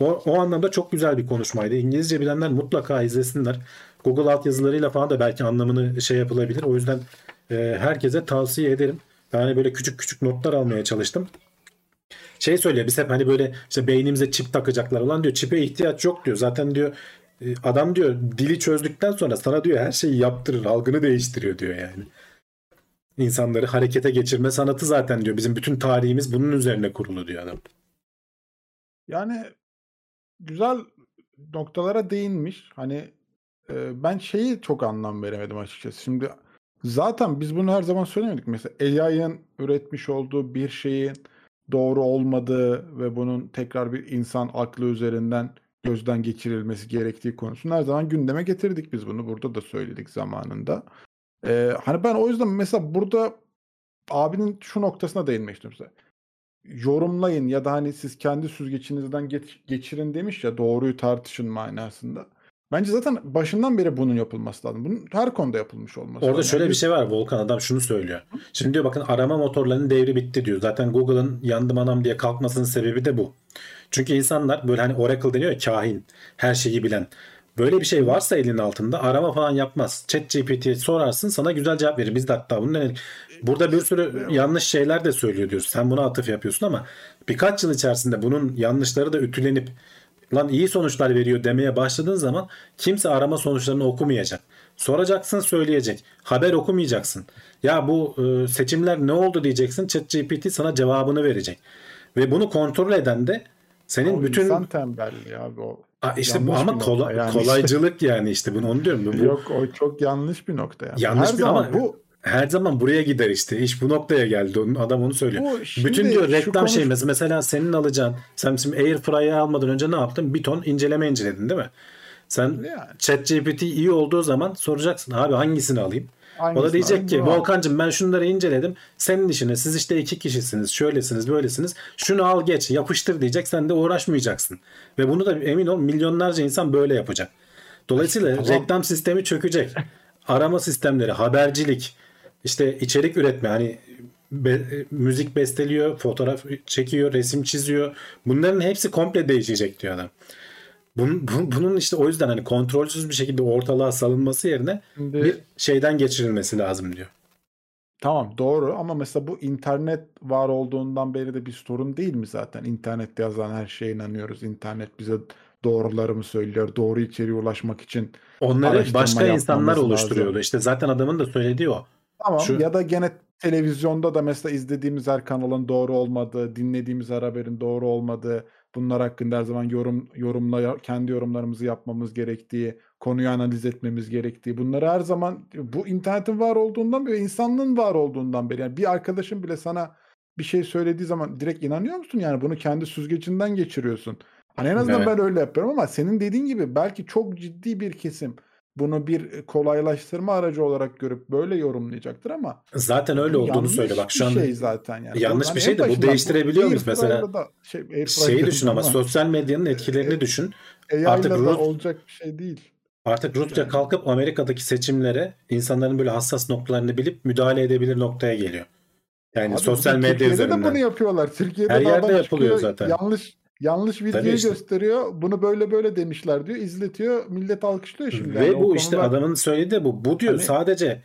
O, o anlamda çok güzel bir konuşmaydı. İngilizce bilenler mutlaka izlesinler. Google altyazılarıyla falan da belki anlamını şey yapılabilir. O yüzden e, herkese tavsiye ederim. Yani böyle küçük küçük notlar almaya çalıştım şey söylüyor biz hep hani böyle işte beynimize çip takacaklar olan diyor çipe ihtiyaç yok diyor. Zaten diyor e, adam diyor dili çözdükten sonra sana diyor her şeyi yaptırır algını değiştiriyor diyor yani. İnsanları harekete geçirme sanatı zaten diyor. Bizim bütün tarihimiz bunun üzerine kurulu diyor adam. Yani güzel noktalara değinmiş. Hani e, ben şeyi çok anlam veremedim açıkçası. Şimdi zaten biz bunu her zaman söylemedik. Mesela AI'ın üretmiş olduğu bir şeyin doğru olmadığı ve bunun tekrar bir insan aklı üzerinden gözden geçirilmesi gerektiği konusunu her zaman gündeme getirdik biz bunu. Burada da söyledik zamanında. Ee, hani ben o yüzden mesela burada abinin şu noktasına değinmek istiyorum size. Yorumlayın ya da hani siz kendi süzgeçinizden geç, geçirin demiş ya doğruyu tartışın manasında. Bence zaten başından beri bunun yapılması lazım. Bunun her konuda yapılmış olması Orada lazım. şöyle Yani bir şey var Volkan adam şunu söylüyor. Şimdi diyor bakın arama motorlarının devri bitti diyor. Zaten Google'ın yandım anam diye kalkmasının sebebi de bu. Çünkü insanlar böyle hani Oracle deniyor ya kahin, her şeyi bilen. Böyle bir şey varsa elinin altında arama falan yapmaz. Chat GPT'ye sorarsın sana güzel cevap verir. Biz de hatta bunun hani burada bir sürü yanlış şeyler de söylüyor diyoruz. Sen buna atıf yapıyorsun ama birkaç yıl içerisinde bunun yanlışları da ütülenip lan iyi sonuçlar veriyor demeye başladığın zaman kimse arama sonuçlarını okumayacak. Soracaksın söyleyecek. Haber okumayacaksın. Ya bu e, seçimler ne oldu diyeceksin. ChatGPT sana cevabını verecek. Ve bunu kontrol eden de senin o bütün insan tembelliği abi o. Aa, işte bu ama kola- yani kolaycılık yani işte bunu onu diyorum. Bu, Yok o çok yanlış bir nokta yani. Yanlış Her bir- zaman ama- bu her zaman buraya gider işte. İş bu noktaya geldi. Adam onu söylüyor. Bu Bütün diyor reklam konuş- şey mesela, senin alacağın sen şimdi Airfryer'ı almadan önce ne yaptın? Bir ton inceleme inceledin değil mi? Sen Yani. ChatGPT iyi olduğu zaman soracaksın abi hangisini alayım? o da Hangisini diyecek ki. Volkan'cığım ben şunları inceledim. Senin işine siz işte iki kişisiniz. Şöylesiniz böylesiniz. Şunu al geç yapıştır diyecek. Sen de uğraşmayacaksın. Ve bunu da emin ol milyonlarca insan böyle yapacak. Dolayısıyla Tamam. reklam sistemi çökecek. Arama sistemleri, habercilik, işte içerik üretme hani be- müzik besteliyor, fotoğraf çekiyor, resim çiziyor. Bunların hepsi komple değişecek diyor adam. Bunun, bu- bunun işte o yüzden hani kontrolsüz bir şekilde ortalığa salınması yerine Şimdi- bir şeyden geçirilmesi lazım diyor. Tamam doğru ama mesela bu internet var olduğundan beri de bir sorun değil mi zaten? İnternette yazan her şeye inanıyoruz. İnternet bize doğruları mı söylüyor? Doğru içeriğe ulaşmak için. Onları başka insanlar oluşturuyordu. lazım. İşte zaten adamın da söylediği o. Tamam Şu- ya da gene televizyonda da mesela izlediğimiz her kanalın doğru olmadığı, dinlediğimiz her haberin doğru olmadığı, bunlar hakkında her zaman yorum yorumla kendi yorumlarımızı yapmamız gerektiği, konuyu analiz etmemiz gerektiği. Bunları her zaman bu internetin var olduğundan beri, insanlığın var olduğundan beri. Yani bir arkadaşın bile sana bir şey söylediği zaman direkt inanıyor musun? Yani bunu kendi süzgecinden geçiriyorsun. Hani en azından Evet. ben öyle yapıyorum ama senin dediğin gibi belki çok ciddi bir kesim bunu bir kolaylaştırma aracı olarak görüp böyle yorumlayacaktır ama Zaten öyle olduğunu söyle. Bak şu an şey zaten yani. yanlış bir şey de bu değiştirebiliyor muyuz mesela? Da şey, şeyi düşün ama ama sosyal medyanın etkilerini düşün. AI'la artık Rus- olacak bir şey değil. Artık Rusya Yani. kalkıp Amerika'daki seçimlere insanların böyle hassas noktalarını bilip müdahale edebilir noktaya geliyor. Yani Abi sosyal medya Türkiye'de de üzerinden. bunu yapıyorlar. Türkiye'de Her de yerde yapılıyor çıkıyor, zaten. Yanlış yanlış videoyu Tabii işte. gösteriyor. Bunu böyle böyle demişler diyor. izletiyor. Millet alkışlıyor şimdi. Ve Yani bu işte konular- adamın söylediği de bu. Bu diyor Hani- sadece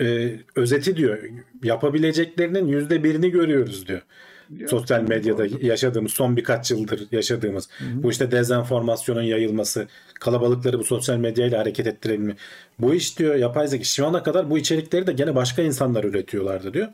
e, özeti diyor. Yapabileceklerinin yüzde birini görüyoruz diyor. Ya, Sosyal medyada yaşadığımız son birkaç yıldır yaşadığımız hı. bu işte dezenformasyonun yayılması, kalabalıkları bu sosyal medyayla hareket ettirebilme. Bu iş diyor yapay zeka şu ana kadar bu içerikleri de gene başka insanlar üretiyorlardı diyor.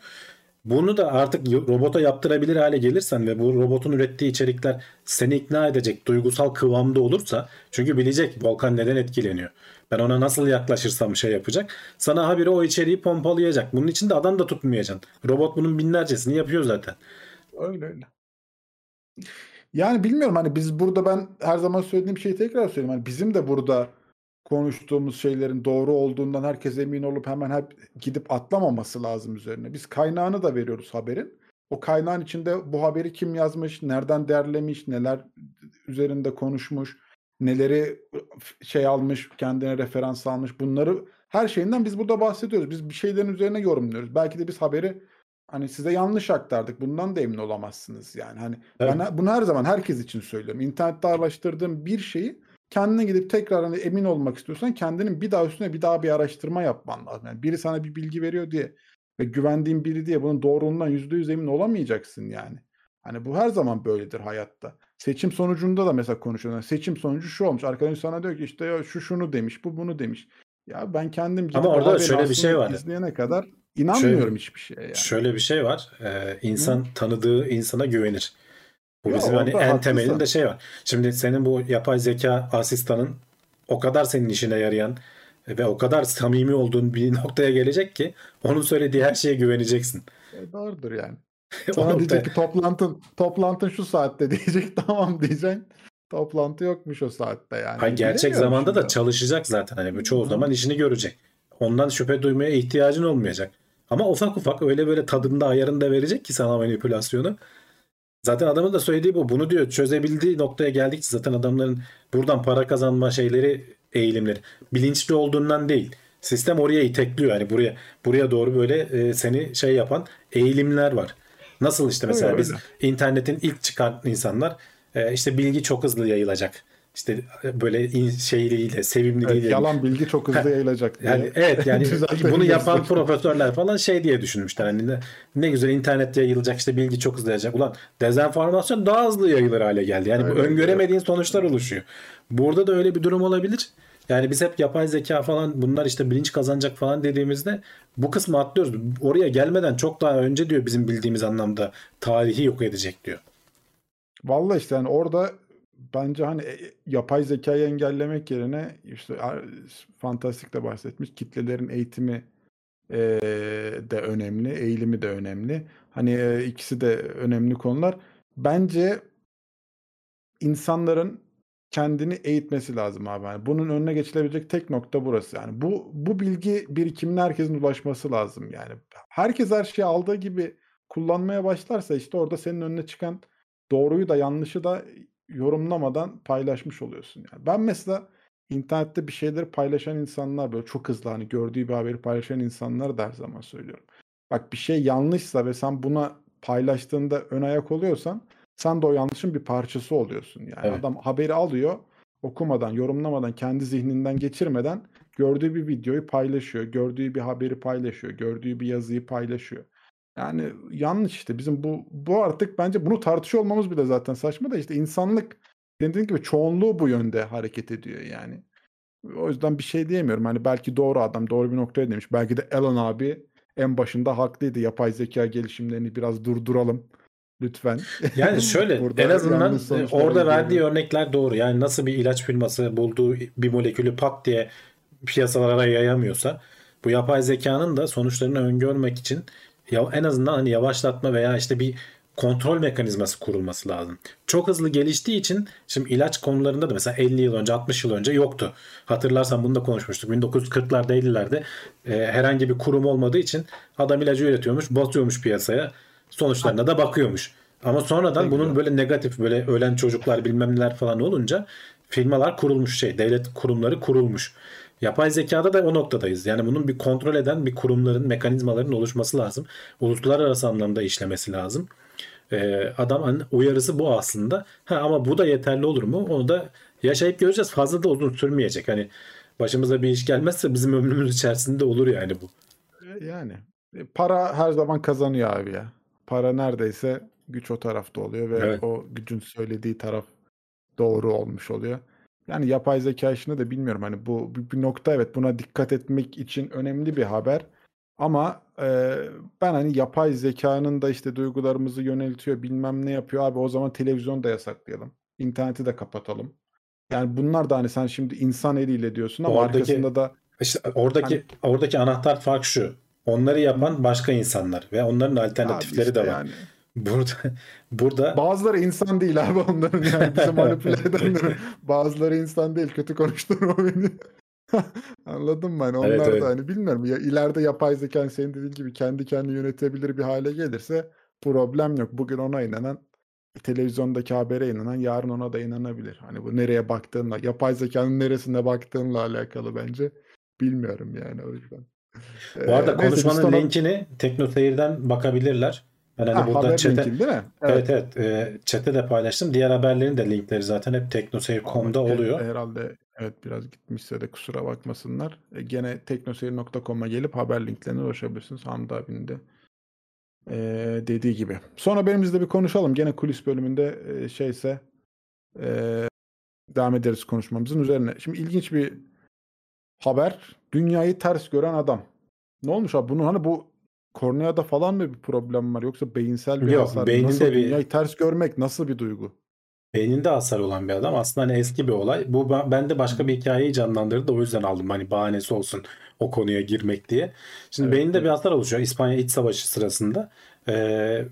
Bunu da artık robota yaptırabilir hale gelirsen ve bu robotun ürettiği içerikler seni ikna edecek duygusal kıvamda olursa çünkü bilecek Volkan neden etkileniyor. Ben ona nasıl yaklaşırsam şey yapacak. Sana habire o içeriği pompalayacak. Bunun için de adam da tutmayacaksın. Robot bunun binlercesini yapıyor zaten. Öyle öyle. Yani bilmiyorum hani biz burada ben her zaman söylediğim şeyi tekrar söyleyeyim. Hani bizim de burada konuştuğumuz şeylerin doğru olduğundan herkes emin olup hemen hep gidip atlamaması lazım üzerine. Biz kaynağını da veriyoruz haberin. O kaynağın içinde bu haberi kim yazmış, nereden derlemiş, neler üzerinde konuşmuş, neleri şey almış, kendine referans almış. Bunları her şeyinden biz burada bahsediyoruz. Biz bir şeylerin üzerine yorumluyoruz. Belki de biz haberi hani size yanlış aktardık. Bundan da emin olamazsınız yani. Hani Evet. ben bunu her zaman herkes için söylüyorum. İnternette araştırdığım bir şeyi kendine gidip tekrar hani emin olmak istiyorsan kendinin bir daha üstüne bir daha bir araştırma yapman lazım. Yani biri sana bir bilgi veriyor diye ve güvendiğin biri diye bunun doğruluğundan yüzde yüz emin olamayacaksın yani. Hani bu her zaman böyledir hayatta. Seçim sonucunda da mesela konuşuyorlar. Seçim sonucu şu olmuş. Arkadaş sana diyor ki işte ya şu şunu demiş, bu bunu demiş. Ya ben kendim gidip Ama orada şöyle bir şey var. izleyene kadar inanmıyorum hiçbir şeye yani. Şöyle bir şey var. Ee, insan tanıdığı insana güvenir. Bu Ya bizim hani en temelinde şey var. Şimdi senin bu yapay zeka asistanın o kadar senin işine yarayan ve o kadar samimi olduğun bir noktaya gelecek ki onun söylediği her şeye güveneceksin. E, doğrudur yani. Sana diyecek ki toplantın toplantın şu saatte diyecek tamam diyeceksin. Toplantı yokmuş o saatte yani. Hayır, gerçek zamanda da şimdi. çalışacak zaten. Hani çoğu Hı. zaman işini görecek. Ondan şüphe duymaya ihtiyacın olmayacak. Ama ufak ufak öyle böyle tadında ayarında verecek ki sana manipülasyonu. Zaten adamın da söylediği bu. Bunu diyor çözebildiği noktaya geldikçe zaten adamların buradan para kazanma şeyleri, eğilimleri bilinçli olduğundan değil. Sistem oraya itekliyor. Yani buraya buraya doğru böyle e, seni şey yapan eğilimler var. Nasıl işte mesela Öyle, biz öyle. internetin ilk çıkan insanlar e, işte bilgi çok hızlı yayılacak. İşte e, böyle şeyliğiyle, sevimliliğiyle. Evet, yalan bilgi çok hızlı yayılacak diye. Yani evet yani bunu yapan profesörler falan şey diye düşünmüşler. Hani ne, ne güzel internette yayılacak işte bilgi çok hızlı yayılacak. Ulan dezenformasyon daha hızlı yayılır hale geldi. Yani bu Öyle, öngöremediğin sonuçlar oluşuyor. Burada da öyle bir durum olabilir. Yani biz hep yapay zeka falan bunlar işte bilinç kazanacak falan dediğimizde bu kısmı atlıyoruz. Oraya gelmeden çok daha önce diyor bizim bildiğimiz anlamda tarihi yok edecek diyor. Vallahi işte yani orada bence hani e, yapay zekayı engellemek yerine işte Fantastik de bahsetmiş kitlelerin eğitimi e, de önemli, eğilimi de önemli. Hani e, ikisi de önemli konular. Bence insanların kendini eğitmesi lazım abi. Yani bunun önüne geçilebilecek tek nokta burası. Yani bu bu bilgi birikimine herkesin ulaşması lazım yani. Herkes her şeyi aldığı gibi kullanmaya başlarsa işte orada senin önüne çıkan doğruyu da yanlışı da yorumlamadan paylaşmış oluyorsun yani. Ben mesela internette bir şeyleri paylaşan insanlar böyle çok hızlı hani gördüğü bir haberi paylaşan insanları da her zaman söylüyorum. Bak bir şey yanlışsa ve sen buna paylaştığında ön ayak oluyorsan sen de o yanlışın bir parçası oluyorsun. Yani Evet. adam haberi alıyor, okumadan, yorumlamadan, kendi zihninden geçirmeden gördüğü bir videoyu paylaşıyor, gördüğü bir haberi paylaşıyor, gördüğü bir yazıyı paylaşıyor. Yani yanlış işte bizim bu bu artık bence bunu tartışıyor olmamız bile zaten saçma da işte insanlık dediğin gibi çoğunluğu bu yönde hareket ediyor yani. O yüzden bir şey diyemiyorum. Hani belki doğru adam doğru bir noktaya demiş. Belki de Elon abi en başında haklıydı. Yapay zeka gelişimlerini biraz durduralım. Lütfen. Yani şöyle Burada en azından sonuçlara orada verdiği örnekler doğru. Yani nasıl bir ilaç firması bulduğu bir molekülü pat diye piyasalara yayamıyorsa bu yapay zekanın da sonuçlarını öngörmek için ya en azından hani yavaşlatma veya işte bir kontrol mekanizması kurulması lazım. Çok hızlı geliştiği için şimdi ilaç konularında da mesela 50 yıl önce 60 yıl önce yoktu. Hatırlarsan bunu da konuşmuştuk. 1940'larda 50'lerde e, herhangi bir kurum olmadığı için adam ilacı üretiyormuş, basıyormuş piyasaya. Sonuçlarına da bakıyormuş. Ama sonradan Ne bunun böyle negatif böyle ölen çocuklar bilmem neler falan olunca firmalar kurulmuş şey devlet kurumları kurulmuş. Yapay zekada da o noktadayız. Yani bunun bir kontrol eden bir kurumların mekanizmaların oluşması lazım. Uluslararası anlamda işlemesi lazım. Ee, adam hani uyarısı bu aslında. Ha, ama bu da yeterli olur mu? Onu da yaşayıp göreceğiz. Fazla da uzun sürmeyecek. Hani başımıza bir iş gelmezse bizim ömrümüz içerisinde olur yani bu. E, Yani e, para her zaman kazanıyor abi ya. Para neredeyse güç o tarafta oluyor ve Evet. o gücün söylediği taraf doğru olmuş oluyor. Yani yapay zeka işini de bilmiyorum hani bu bir, nokta evet buna dikkat etmek için önemli bir haber. Ama e, ben hani yapay zekanın da işte duygularımızı yöneltiyor bilmem ne yapıyor abi o zaman televizyonu da yasaklayalım. İnterneti de kapatalım. Yani bunlar da hani sen şimdi insan eliyle diyorsun ama Oradaki- arkasında da İşte oradaki Hani- oradaki anahtar fark şu. Onları yapan başka insanlar ve onların alternatifleri işte de var. yani. Burada burada Bazıları insan değil abi onların yani bizi manipüle edenlerin. Bazıları insan değil kötü konuşturma beni. Anladın mı? Hani onlar Evet, da evet. hani bilmiyorum ya ileride yapay zeka hani senin dediğin gibi kendi kendini yönetebilir bir hale gelirse problem yok. Bugün ona inanan televizyondaki habere inanan yarın ona da inanabilir. Hani bu nereye baktığınla yapay zekanın neresine baktığınla alakalı bence. Bilmiyorum yani o yüzden. bu arada Ee, neyse, konuşmanın sonra- linkini Teknoseyir'den bakabilirler. Ben hani Ha, burada haber chat'e linkin değil mi? Evet evet. E, chat'e de paylaştım. Diğer haberlerin de linkleri zaten hep teknoseyir.com'da oluyor. Herhalde evet biraz gitmişse de kusura bakmasınlar. E, gene teknoseyir.com'a gelip haber linklerine ulaşabilirsiniz. Hamdi abinin de e, dediği gibi. Sonra benimizle bir konuşalım. Gene kulis bölümünde e, şeyse e, devam ederiz konuşmamızın üzerine. Şimdi ilginç bir haber. Dünyayı ters gören adam. Ne olmuş abi? Bunun hani bu korneada falan mı bir problem var yoksa beyinsel bir Yok, hasar beyninde Nasıl bir- dünyayı ters görmek nasıl bir duygu? Beyninde hasar olan bir adam. Aslında hani eski bir olay. Bu bende başka bir hikayeyi canlandırdı o yüzden aldım. Hani bahanesi olsun o konuya girmek diye. Şimdi Evet, beyninde evet. bir hasar oluşuyor. İspanya İç Savaşı sırasında e,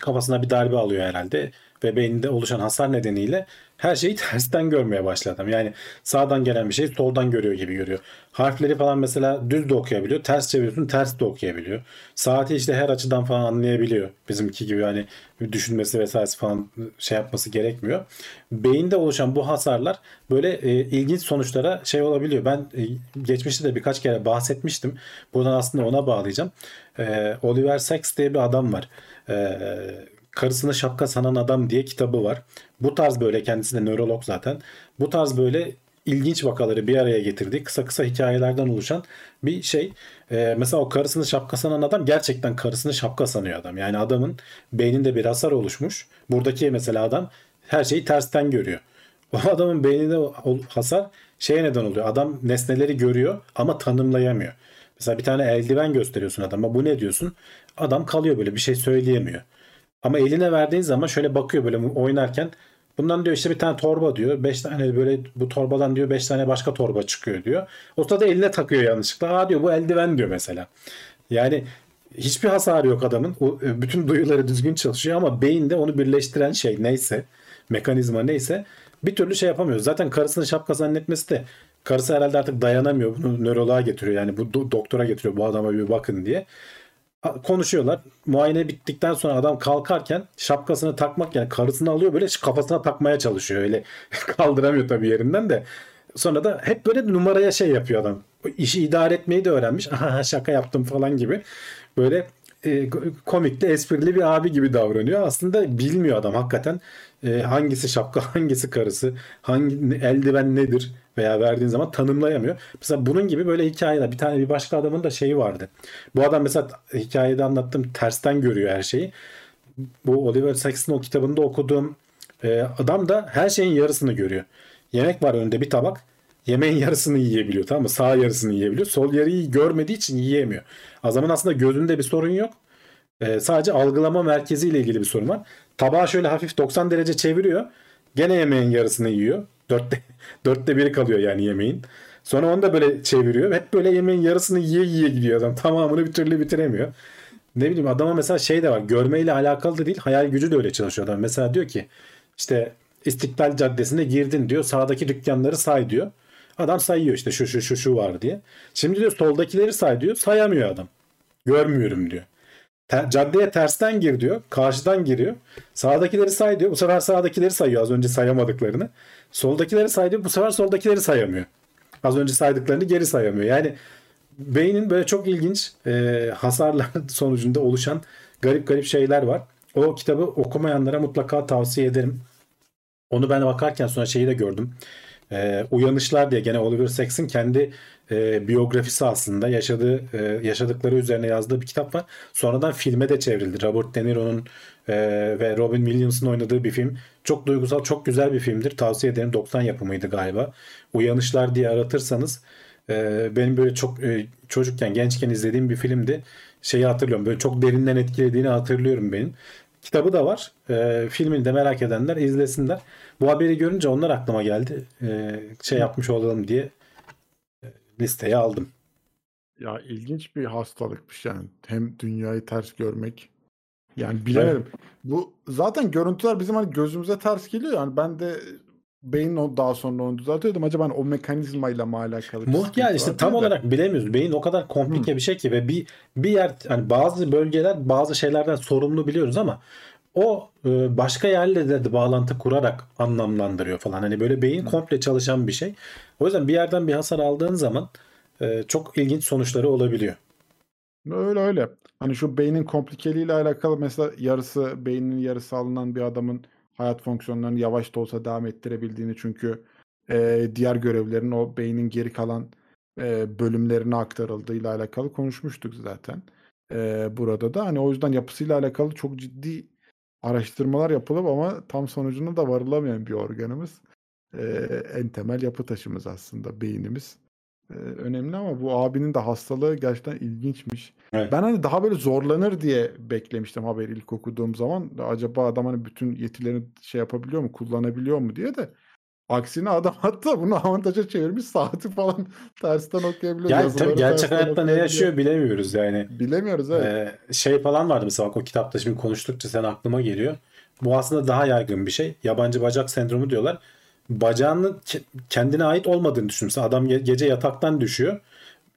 kafasına bir darbe alıyor herhalde ve beyninde oluşan hasar nedeniyle her şeyi tersten görmeye başladı adam. Yani sağdan gelen bir şeyi soldan görüyor gibi görüyor. Harfleri falan mesela düz de okuyabiliyor. Ters çeviriyorsun ters de okuyabiliyor. Saati işte her açıdan falan anlayabiliyor. Bizimki gibi hani düşünmesi vesairesi falan şey yapması gerekmiyor. Beyinde oluşan bu hasarlar böyle e, ilginç sonuçlara şey olabiliyor. Ben e, geçmişte de birkaç kere bahsetmiştim. Buradan aslında ona bağlayacağım. E, Oliver Sacks diye bir adam var. E, Karısına şapka sanan adam diye kitabı var. Bu tarz böyle kendisi de nörolog zaten. Bu tarz böyle ilginç vakaları bir araya getirdiği kısa kısa hikayelerden oluşan bir şey. Ee, mesela o karısını şapka sanan adam gerçekten karısını şapka sanıyor adam. Yani adamın beyninde bir hasar oluşmuş. Buradaki mesela adam her şeyi tersten görüyor. O adamın beyninde hasar şeye neden oluyor. Adam nesneleri görüyor ama tanımlayamıyor. Mesela bir tane eldiven gösteriyorsun adama. Bu ne diyorsun? Adam kalıyor böyle bir şey söyleyemiyor. Ama eline verdiğin zaman şöyle bakıyor böyle oynarken bundan diyor işte bir tane torba diyor. Beş tane böyle bu torbadan diyor beş tane başka torba çıkıyor diyor. O sırada eline takıyor yanlışlıkla. Aa diyor bu eldiven diyor mesela. Yani hiçbir hasarı yok adamın. O, e, bütün duyuları düzgün çalışıyor ama beyinde onu birleştiren şey neyse, mekanizma neyse bir türlü şey yapamıyor. Zaten karısını şapka zannetmesi de karısı herhalde artık dayanamıyor. Bunu nöroloğa getiriyor. Yani bu do- doktora getiriyor bu adama bir bakın diye. Konuşuyorlar. Muayene bittikten sonra adam kalkarken şapkasını takmak yani karısını alıyor böyle kafasına takmaya çalışıyor. Öyle kaldıramıyor tabii yerinden de. Sonra da hep böyle numaraya şey yapıyor adam. İşi idare etmeyi de öğrenmiş. Aha şaka yaptım falan gibi. Böyle e, komikli, esprili bir abi gibi davranıyor. Aslında bilmiyor adam hakikaten e, hangisi şapka, hangisi karısı, hangi eldiven nedir veya verdiğin zaman tanımlayamıyor. Mesela bunun gibi böyle hikayeler. Bir tane bir başka adamın da şeyi vardı. Bu adam mesela hikayede anlattığım tersten görüyor her şeyi. Bu Oliver Sacks'ın o kitabında okuduğum e, adam da her şeyin yarısını görüyor. Yemek var önünde bir tabak. Yemeğin yarısını yiyebiliyor tamam mı? Sağ yarısını yiyebiliyor. Sol yarıyı görmediği için yiyemiyor. Adamın aslında gözünde bir sorun yok. Ee, sadece algılama merkeziyle ilgili bir sorun var. Tabağı şöyle hafif 90 derece çeviriyor. Gene yemeğin yarısını yiyor. Dörtte, dörtte biri kalıyor yani yemeğin. Sonra onu da böyle çeviriyor. Hep böyle yemeğin yarısını yiye yiye gidiyor adam. Tamamını bir türlü bitiremiyor. Ne bileyim adama mesela şey de var. Görmeyle alakalı da değil. Hayal gücü de öyle çalışıyor adam. Mesela diyor ki işte İstiklal Caddesi'ne girdin diyor. Sağdaki dükkanları say diyor. Adam sayıyor işte şu şu şu şu var diye. Şimdi diyor soldakileri say diyor. Sayamıyor adam. Görmüyorum diyor. Te- caddeye tersten gir diyor. Karşıdan giriyor. Sağdakileri say diyor. Bu sefer sağdakileri sayıyor. Az önce sayamadıklarını. Soldakileri say diyor. Bu sefer soldakileri sayamıyor. Az önce saydıklarını geri sayamıyor. Yani beynin böyle çok ilginç e, hasarlar sonucunda oluşan garip garip şeyler var. O kitabı okumayanlara mutlaka tavsiye ederim. Onu ben bakarken sonra şeyi de gördüm. Ee, Uyanışlar diye gene Oliver Sacks'in kendi e, biyografisi aslında yaşadığı e, yaşadıkları üzerine yazdığı bir kitap var. Sonradan filme de çevrildi. Robert De Niro'nun e, ve Robin Williams'ın oynadığı bir film. Çok duygusal, çok güzel bir filmdir. Tavsiye ederim. 90 yapımıydı galiba. Uyanışlar diye aratırsanız e, benim böyle çok e, çocukken, gençken izlediğim bir filmdi. Şeyi hatırlıyorum. Böyle çok derinden etkilediğini hatırlıyorum benim. Kitabı da var. E, filmini de merak edenler izlesinler. Bu haberi görünce onlar aklıma geldi. E, şey yapmış olalım diye listeye aldım. Ya ilginç bir hastalıkmış yani. Hem dünyayı ters görmek. Yani bilemedim. Bu zaten görüntüler bizim hani gözümüze ters geliyor. Yani ben de beyin o daha sonra onu düzeltiyordum. Acaba hani o mekanizmayla mı alakalı bir Muht sıkıntı yani işte tam de. olarak bilemiyoruz. Beyin o kadar komplike bir şey ki ve bir bir yer hani bazı bölgeler bazı şeylerden sorumlu biliyoruz ama o e, başka yerle de bağlantı kurarak anlamlandırıyor falan. Hani böyle beyin komple çalışan bir şey. O yüzden bir yerden bir hasar aldığın zaman e, çok ilginç sonuçları olabiliyor. Öyle öyle. Hani şu beynin komplikeliğiyle alakalı mesela yarısı beynin yarısı alınan bir adamın hayat fonksiyonlarını yavaş da olsa devam ettirebildiğini çünkü e, diğer görevlerin o beynin geri kalan e, bölümlerine aktarıldığıyla alakalı konuşmuştuk zaten. E, burada da hani o yüzden yapısıyla alakalı çok ciddi araştırmalar yapılıp ama tam sonucuna da varılamayan bir organımız. E, en temel yapı taşımız aslında beynimiz. E, önemli ama bu abinin de hastalığı gerçekten ilginçmiş. Evet. Ben hani daha böyle zorlanır diye beklemiştim haberi ilk okuduğum zaman. Acaba adam hani bütün yetilerini şey yapabiliyor mu, kullanabiliyor mu diye de. Aksine adam hatta bunu avantaja çevirmiş saati falan tersten okuyabiliyor. Yani tabii gerçek hayatta ne yaşıyor bilemiyoruz yani. Bilemiyoruz evet. Ee, şey falan vardı mesela bak o kitapta şimdi konuştukça sen aklıma geliyor. Bu aslında daha yaygın bir şey. Yabancı bacak sendromu diyorlar. Bacağının ke- kendine ait olmadığını düşün. Mesela adam ge- gece yataktan düşüyor.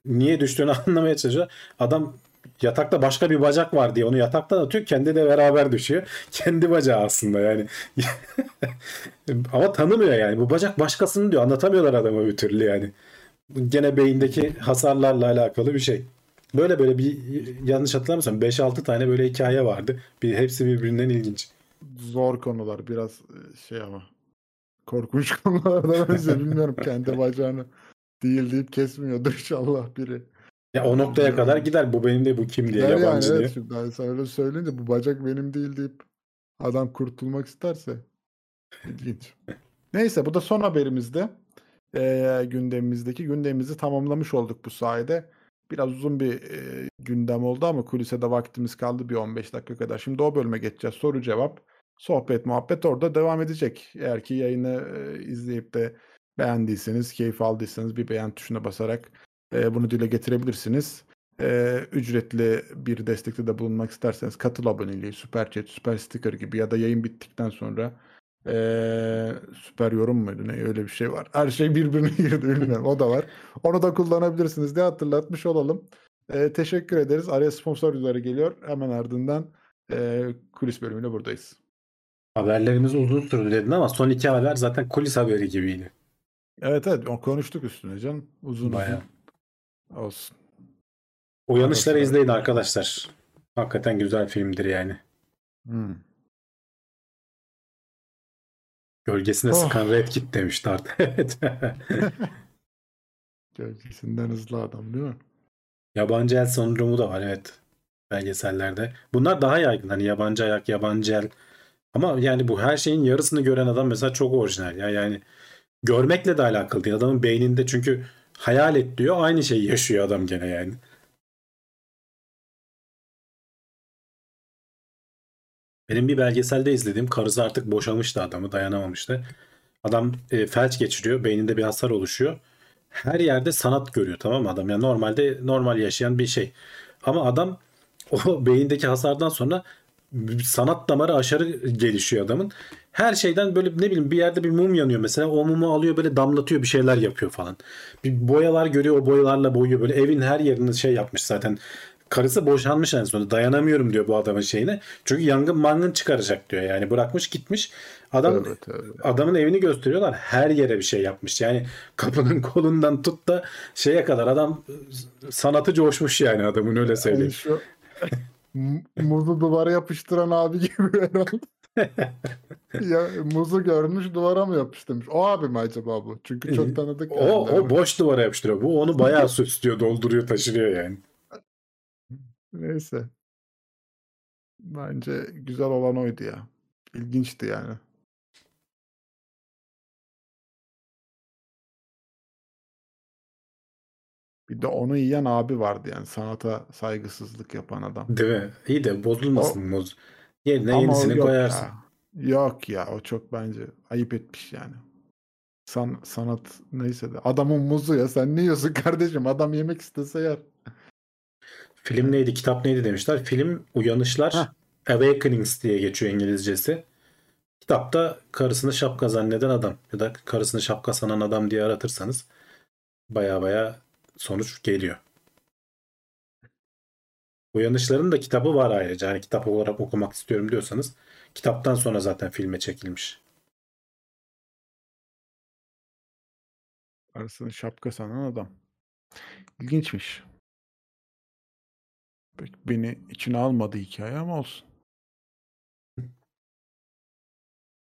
Niye düştüğünü anlamaya çalışıyor. Adam yatakta başka bir bacak var diye onu yataktan atıyor. Kendi de beraber düşüyor. Kendi bacağı aslında yani. Ama tanımıyor yani. Bu bacak başkasının diyor. Anlatamıyorlar adama bir türlü yani. Gene beyindeki hasarlarla alakalı bir şey. Böyle böyle bir yanlış hatırlamıyorsam 5-6 tane böyle hikaye vardı. Bir hepsi birbirinden ilginç. Zor konular biraz e, şey ama korkunç konulardan önce bilmiyorum kendi bacağını değil deyip kesmiyordur inşallah biri. Ya o noktaya kadar gider. Bu benim de bu kim diye Der yani yabancı diye. evet şimdi hani sen öyle söyleyince bu bacak benim değil deyip adam kurtulmak isterse ilginç. Neyse bu da son haberimizde Ee, gündemimizdeki gündemimizi tamamlamış olduk bu sayede. Biraz uzun bir e, gündem oldu ama kulise de vaktimiz kaldı bir 15 dakika kadar. Şimdi o bölüme geçeceğiz. Soru cevap, sohbet muhabbet orada devam edecek. Eğer ki yayını e, izleyip de beğendiyseniz, keyif aldıysanız bir beğen tuşuna basarak e, bunu dile getirebilirsiniz. Ee, ücretli bir destekte de bulunmak isterseniz katıl aboneliği, süper chat, süper sticker gibi ya da yayın bittikten sonra ee, süper yorum muydu ne öyle bir şey var. Her şey birbirine girdi bilmiyorum o da var. Onu da kullanabilirsiniz diye hatırlatmış olalım. Ee, teşekkür ederiz. Araya sponsor geliyor. Hemen ardından ee, kulis bölümüyle buradayız. Haberlerimiz uzun sürdü dedin ama son iki haber zaten kulis haberi gibiydi. Evet evet konuştuk üstüne canım. Uzun Bayağı. uzun olsun. Uyanışları Arasına- izleyin arkadaşlar. Hakikaten güzel filmdir yani. Hmm. Gölgesine Oh. sıkan Red Kit demişti artık. Evet. Gölgesinden hızlı adam değil mi? yabancı el sendromu da var evet. Belgesellerde. Bunlar daha yaygın. Hani yabancı ayak, yabancı el. Ama yani bu her şeyin yarısını gören adam mesela çok orijinal. Ya yani görmekle de alakalı değil. Adamın beyninde çünkü hayal et diyor. Aynı şeyi yaşıyor adam gene yani. Benim bir belgeselde izlediğim karısı artık boşamıştı adamı dayanamamıştı. Adam e, felç geçiriyor. Beyninde bir hasar oluşuyor. Her yerde sanat görüyor tamam mı adam? Yani normalde normal yaşayan bir şey. Ama adam o beyindeki hasardan sonra sanat damarı aşırı gelişiyor adamın. Her şeyden böyle ne bileyim bir yerde bir mum yanıyor mesela. O mumu alıyor böyle damlatıyor bir şeyler yapıyor falan. Bir boyalar görüyor o boyalarla boyuyor. Böyle evin her yerini şey yapmış zaten. Karısı boşanmış en sonunda. Dayanamıyorum diyor bu adamın şeyine. Çünkü yangın mangın çıkaracak diyor. Yani bırakmış gitmiş. Adam Tövbe tövbe. adamın evini gösteriyorlar. Her yere bir şey yapmış. Yani kapının kolundan tut da şeye kadar adam sanatı coşmuş yani adamın öyle Yani söyleyeyim. şu mu- muzu duvara yapıştıran abi gibi herhalde. ya muzu görmüş duvara mı yapıştırmış? O abi mi acaba bu? Çünkü çok tanıdık. O, o boş duvara yapıştırıyor. Bu onu bayağı süslüyor, dolduruyor, taşırıyor yani. Neyse. Bence güzel olan oydu ya. İlginçti yani. Bir de onu yiyen abi vardı yani sanata saygısızlık yapan adam. Değil mi? İyi de bozulmasın muz. Yerine Ama o yenisini yok koyarsın. ya. Yok ya o çok bence ayıp etmiş yani. San, sanat neyse de adamın muzu ya sen ne yiyorsun kardeşim adam yemek istese yer. Film neydi, kitap neydi demişler. Film Uyanışlar Heh. Awakenings diye geçiyor İngilizcesi. Kitapta karısını şapka zanneden adam ya da karısını şapka sanan adam diye aratırsanız baya baya sonuç geliyor. Uyanışların da kitabı var ayrıca. Hani kitap olarak okumak istiyorum diyorsanız kitaptan sonra zaten filme çekilmiş. Arasını şapka sanan adam. İlginçmiş. Pek beni içine almadı hikaye ama olsun.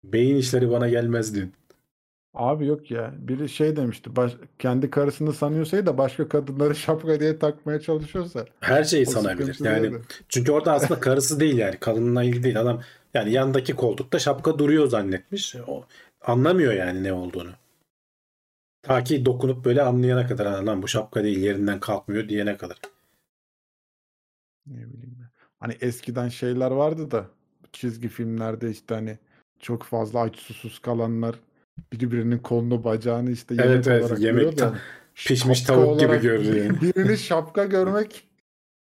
Beyin işleri bana gelmez dün. Abi yok ya. Biri şey demişti. Baş, kendi karısını sanıyorsa da başka kadınları şapka diye takmaya çalışıyorsa. Her şeyi o sanabilir. sıkıntı Yani değil. çünkü orada aslında karısı değil yani. Kadınla ilgili değil. Adam yani yandaki koltukta şapka duruyor zannetmiş. O anlamıyor yani ne olduğunu. Ta ki dokunup böyle anlayana kadar "Ha, lan bu şapka değil yerinden kalkmıyor diyene kadar. Ne bileyim ben. Hani eskiden şeyler vardı da çizgi filmlerde işte hani çok fazla aç susuz kalanlar birbirinin kolunu bacağını işte yemek Evet, evet, olarak yemek ta- pişmiş tavuk gibi görüyor yani. Birini şapka görmek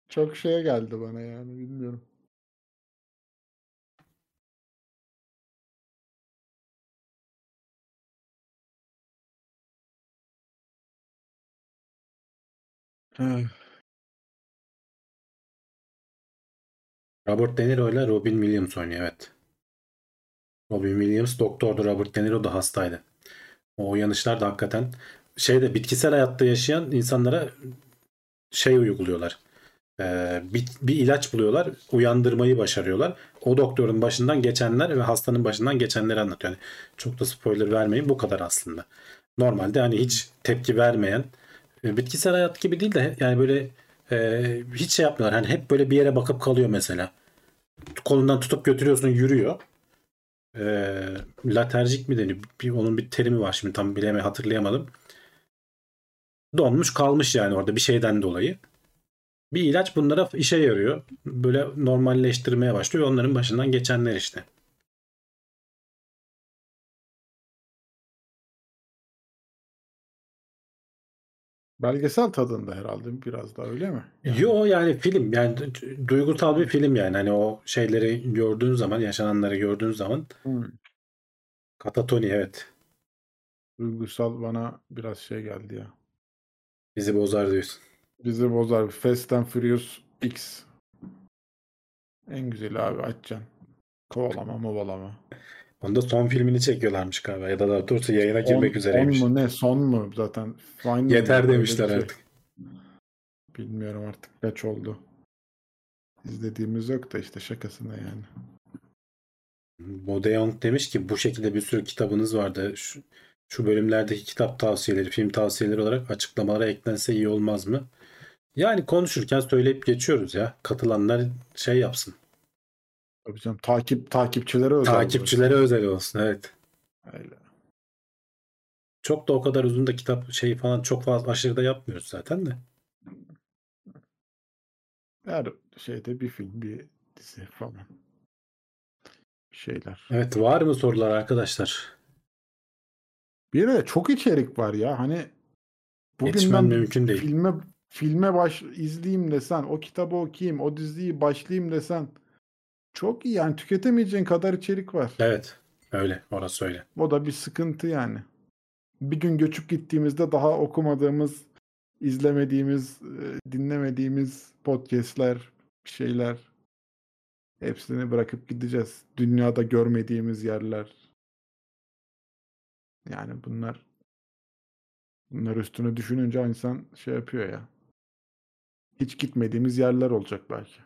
çok şeye geldi bana yani bilmiyorum. Robert De Niro ile Robin Williams oynuyor evet. Robin Williams doktordu. Robert De Niro da hastaydı. O uyanışlar da hakikaten şeyde bitkisel hayatta yaşayan insanlara şey uyguluyorlar. Ee, bir, bir ilaç buluyorlar. Uyandırmayı başarıyorlar. O doktorun başından geçenler ve hastanın başından geçenleri anlatıyor. Yani çok da spoiler vermeyin. Bu kadar aslında. Normalde hani hiç tepki vermeyen e, bitkisel hayat gibi değil de yani böyle e, hiç şey yapmıyorlar. Hani hep böyle bir yere bakıp kalıyor mesela. Kolundan tutup götürüyorsun yürüyor. E, laterjik mi deniyor? Bir, onun bir terimi var şimdi tam bileme hatırlayamadım. Donmuş kalmış yani orada bir şeyden dolayı. Bir ilaç bunlara işe yarıyor. Böyle normalleştirmeye başlıyor. Onların başından geçenler işte. Belgesel tadında herhalde biraz da öyle mi? Yani. Yo yani film yani du- duygusal bir film yani hani o şeyleri gördüğün zaman yaşananları gördüğün zaman Hmm. katatoni evet Duygusal bana biraz şey geldi ya. bizi bozar diyorsun. Bizi bozar. Fast and Furious X. En güzeli abi açacaksın. Kovalama movalama. Onda son filmini çekiyorlarmış galiba ya da daha doğrusu yayına girmek On- üzereymiş. on mu ne son mu zaten. Final? Yeter bir demişler şey. artık. Bilmiyorum artık kaç oldu. İzlediğimiz yok da işte şakasına yani. Bodeong demiş ki bu şekilde bir sürü kitabınız vardı. Şu, şu bölümlerdeki kitap tavsiyeleri, film tavsiyeleri olarak açıklamalara eklense iyi olmaz mı? Yani konuşurken söyleyip geçiyoruz ya. Katılanlar şey yapsın. Tabii canım takip takipçilere özel. Takipçilere özel olsun. Evet. Öyle. Çok da o kadar uzun da kitap şeyi falan çok fazla aşırı da yapmıyoruz zaten de. Her şeyde bir film, bir dizi falan. Şeyler. Evet var mı sorular arkadaşlar? Bir de çok içerik var ya. Hani bugün Yetişmen mümkün değil. filme filme baş izleyeyim desen, o kitabı okuyayım, o diziyi başlayayım desen çok iyi yani tüketemeyeceğin kadar içerik var. Evet. Öyle. Orası öyle. O da bir sıkıntı yani. Bir gün göçüp gittiğimizde daha okumadığımız, izlemediğimiz, e, dinlemediğimiz podcastler, şeyler hepsini bırakıp gideceğiz. Dünyada görmediğimiz yerler. Yani bunlar bunlar üstüne düşününce insan şey yapıyor ya. Hiç gitmediğimiz yerler olacak belki.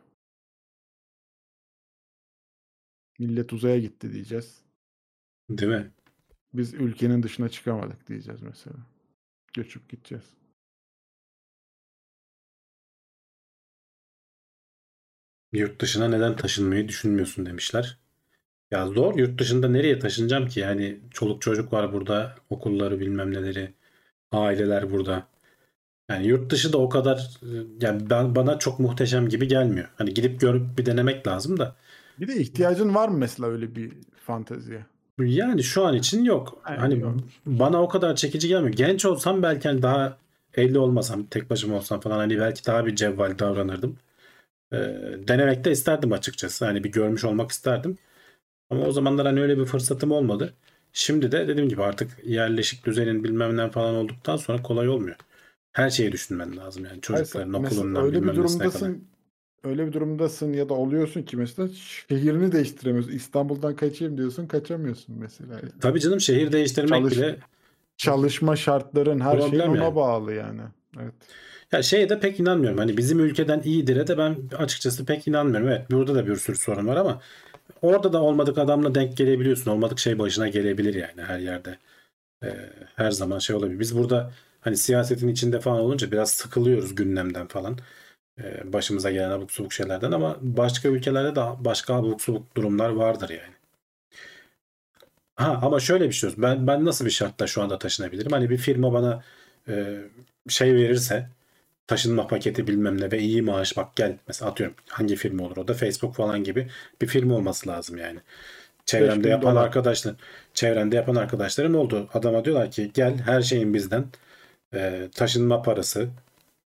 Millet uzaya gitti diyeceğiz. Değil mi? Biz ülkenin dışına çıkamadık diyeceğiz mesela. Göçüp gideceğiz. Yurt dışına neden taşınmayı düşünmüyorsun demişler. Ya zor yurt dışında nereye taşınacağım ki? Yani çoluk çocuk var burada, okulları bilmem neleri, aileler burada. Yani yurt dışı da o kadar e, yani ben, bana çok muhteşem gibi gelmiyor. Hani gidip görüp bir denemek lazım da. Bir de ihtiyacın var mı mesela öyle bir fanteziye? Yani şu an için yok. Aynen, Hani yok. bana o kadar çekici gelmiyor. Genç olsam belki hani daha 50 olmasam, tek başıma olsam falan hani belki daha bir cevval davranırdım. Ee, denemek de isterdim açıkçası. Hani bir görmüş olmak isterdim. Ama o zamanlar hani öyle bir fırsatım olmadı. Şimdi de dediğim gibi artık yerleşik düzenin bilmem falan olduktan sonra kolay olmuyor. Her şeyi düşünmen lazım yani çocukların Hayır, okulundan öyle bir bilmem nesine kadar. Öyle bir durumdasın ya da oluyorsun ki mesela şehrini değiştiremiyorsun. İstanbul'dan kaçayım diyorsun, kaçamıyorsun mesela. Tabii canım şehir değiştirmek Çalış- bile Çalışma şartların her Problem ona yani. bağlı yani. Evet. Ya şeye de pek inanmıyorum. Hani bizim ülkeden iyidir'e de ben açıkçası pek inanmıyorum. Evet burada da bir sürü sorun var ama orada da olmadık adamla denk gelebiliyorsun. Olmadık şey başına gelebilir yani her yerde. Ee, her zaman şey olabilir. Biz burada hani siyasetin içinde falan olunca biraz sıkılıyoruz gündemden falan. Ee, başımıza gelen abuk subuk şeylerden ama başka ülkelerde de başka abuk subuk durumlar vardır yani. Ha ama şöyle bir şey. Ben ben nasıl bir şartla şu anda taşınabilirim? Hani bir firma bana e, şey verirse taşınma paketi bilmem ne ve iyi maaş bak gel mesela atıyorum hangi firma olur o da Facebook falan gibi bir firma olması lazım yani. Çevremde 5000 yapan dolar. arkadaşlar çevrende yapan arkadaşlarım oldu. Adama diyorlar ki gel her şeyin bizden e, taşınma parası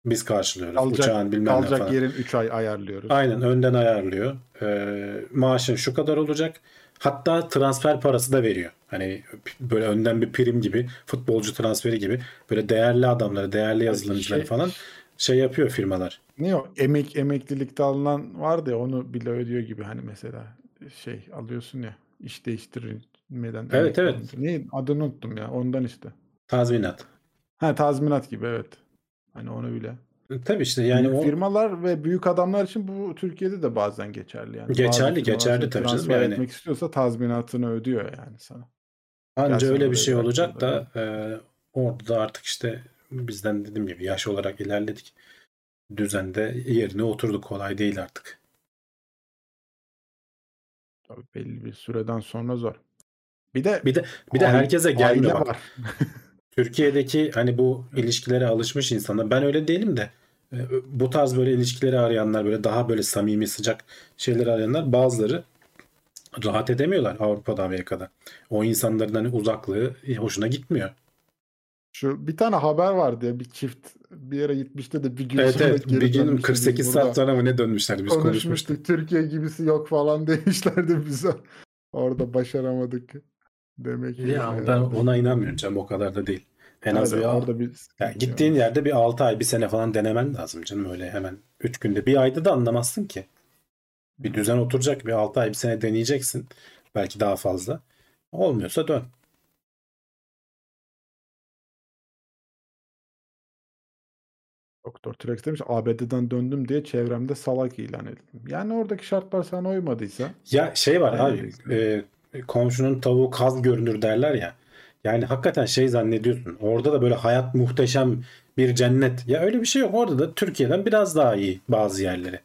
biz karşılıyoruz. Kalacak, Uçağın bilmem ne kalacak falan. yerin 3 ay ayarlıyoruz. Aynen önden ayarlıyor. Ee, maaşın şu kadar olacak. Hatta transfer parası da veriyor. Hani böyle önden bir prim gibi, futbolcu transferi gibi böyle değerli adamları, değerli yazılımcıları Şey- falan şey yapıyor firmalar. Ne o? Emek emeklilikte alınan vardı ya onu bile ödüyor gibi hani mesela şey alıyorsun ya iş değiştirmeden Evet, evet. Ne adını unuttum ya ondan işte. Tazminat. Ha tazminat gibi evet. Hani onu bile. E, Tabii işte yani Büyük o firmalar ve büyük adamlar için bu Türkiye'de de bazen geçerli yani. Geçerli, geçerli tabii canım yani. etmek istiyorsa tazminatını ödüyor yani sana. anca gelsin öyle bir şey olacak da e, orada da artık işte bizden dediğim gibi yaş olarak ilerledik. Düzende yerine oturdu kolay değil artık. Tabii belli bir süreden sonra zor. Bir de Bir de bir de herkese gelmiyor bak. var. Türkiye'deki hani bu ilişkilere alışmış insanlar ben öyle değilim de e, bu tarz böyle ilişkileri arayanlar böyle daha böyle samimi sıcak şeyleri arayanlar bazıları rahat edemiyorlar Avrupa'da Amerika'da. O insanların hani uzaklığı hoşuna gitmiyor. Şu bir tane haber vardı ya bir çift bir yere gitmişti de bir gün Evet sonra evet geri bir gün dönmüştü. 48 Biz saat burada sonra mı ne dönmüşler biz konuşmuştuk. konuşmuştuk. Türkiye gibisi yok falan demişlerdi bize. Orada başaramadık. Demek ki. Ya yani. ben ona inanmıyorum canım o kadar da değil. En az bir orada bir Ya gittiğin yerde bir 6 ay, bir sene falan denemen lazım canım öyle hemen 3 günde. Bir ayda da anlamazsın ki. Bir düzen oturacak bir 6 ay, bir sene deneyeceksin. Belki daha fazla. Olmuyorsa dön. Doktor T-Rex demiş ABD'den döndüm diye çevremde salak ilan edildim. Yani oradaki şartlar sana uymadıysa Ya şey var abi e, komşunun tavuğu kaz görünür derler ya. Yani hakikaten şey zannediyorsun. Orada da böyle hayat muhteşem bir cennet. Ya öyle bir şey yok. Orada da Türkiye'den biraz daha iyi bazı yerleri.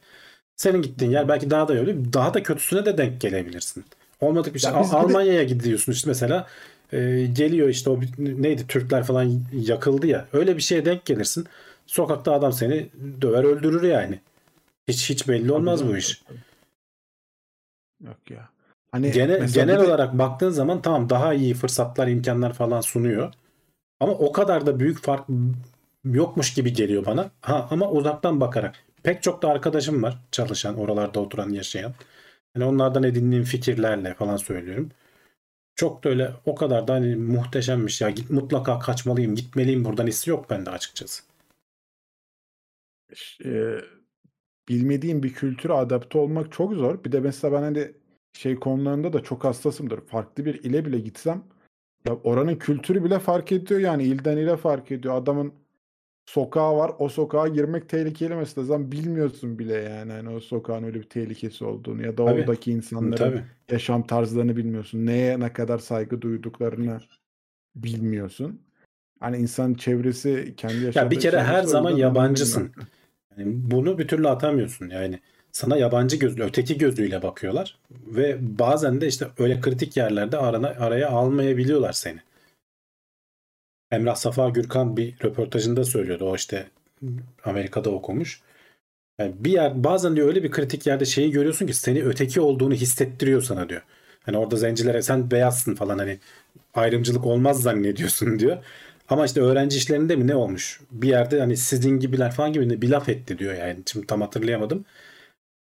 Senin gittiğin yer belki daha da olabilir. Daha da kötüsüne de denk gelebilirsin. Olmadık bir şey. De- Almanya'ya gidiyorsun işte mesela. e, geliyor işte o neydi Türkler falan yakıldı ya. Öyle bir şeye denk gelirsin. Sokakta adam seni döver öldürür yani. Hiç hiç belli olmaz bu iş. Yok ya. Hani Genel, mesela genel de- olarak baktığın zaman tamam daha iyi fırsatlar, imkanlar falan sunuyor. Ama o kadar da büyük fark yokmuş gibi geliyor bana. Ha, ama uzaktan bakarak. Pek çok da arkadaşım var çalışan, oralarda oturan, yaşayan. Yani onlardan edindiğim fikirlerle falan söylüyorum. Çok da öyle o kadar da hani muhteşemmiş ya. Git, mutlaka kaçmalıyım, gitmeliyim buradan hissi yok bende açıkçası. e, bilmediğim bir kültüre adapte olmak çok zor. Bir de mesela ben hani şey konularında da çok hassasımdır. Farklı bir ile bile gitsem ya oranın kültürü bile fark ediyor yani ilden ile fark ediyor. Adamın sokağı var. O sokağa girmek tehlikeli mesela. Sen bilmiyorsun bile yani hani o sokağın öyle bir tehlikesi olduğunu ya da Tabii. oradaki insanların Tabii. yaşam tarzlarını bilmiyorsun. Neye ne kadar saygı duyduklarını bilmiyorsun. Hani insan çevresi kendi yaşadığı bir kere her zaman yabancısın. Yani bunu bir türlü atamıyorsun yani. Sana yabancı gözlü, öteki gözüyle bakıyorlar ve bazen de işte öyle kritik yerlerde arana, araya almayabiliyorlar seni. Emrah Safa Gürkan bir röportajında söylüyordu. O işte Amerika'da okumuş. Yani bir yer bazen diyor öyle bir kritik yerde şeyi görüyorsun ki seni öteki olduğunu hissettiriyor sana diyor. Hani orada zencilere sen beyazsın falan hani ayrımcılık olmaz zannediyorsun diyor. Ama işte öğrenci işlerinde mi ne olmuş? Bir yerde hani sizin gibiler falan gibi bir laf etti diyor yani. Şimdi tam hatırlayamadım.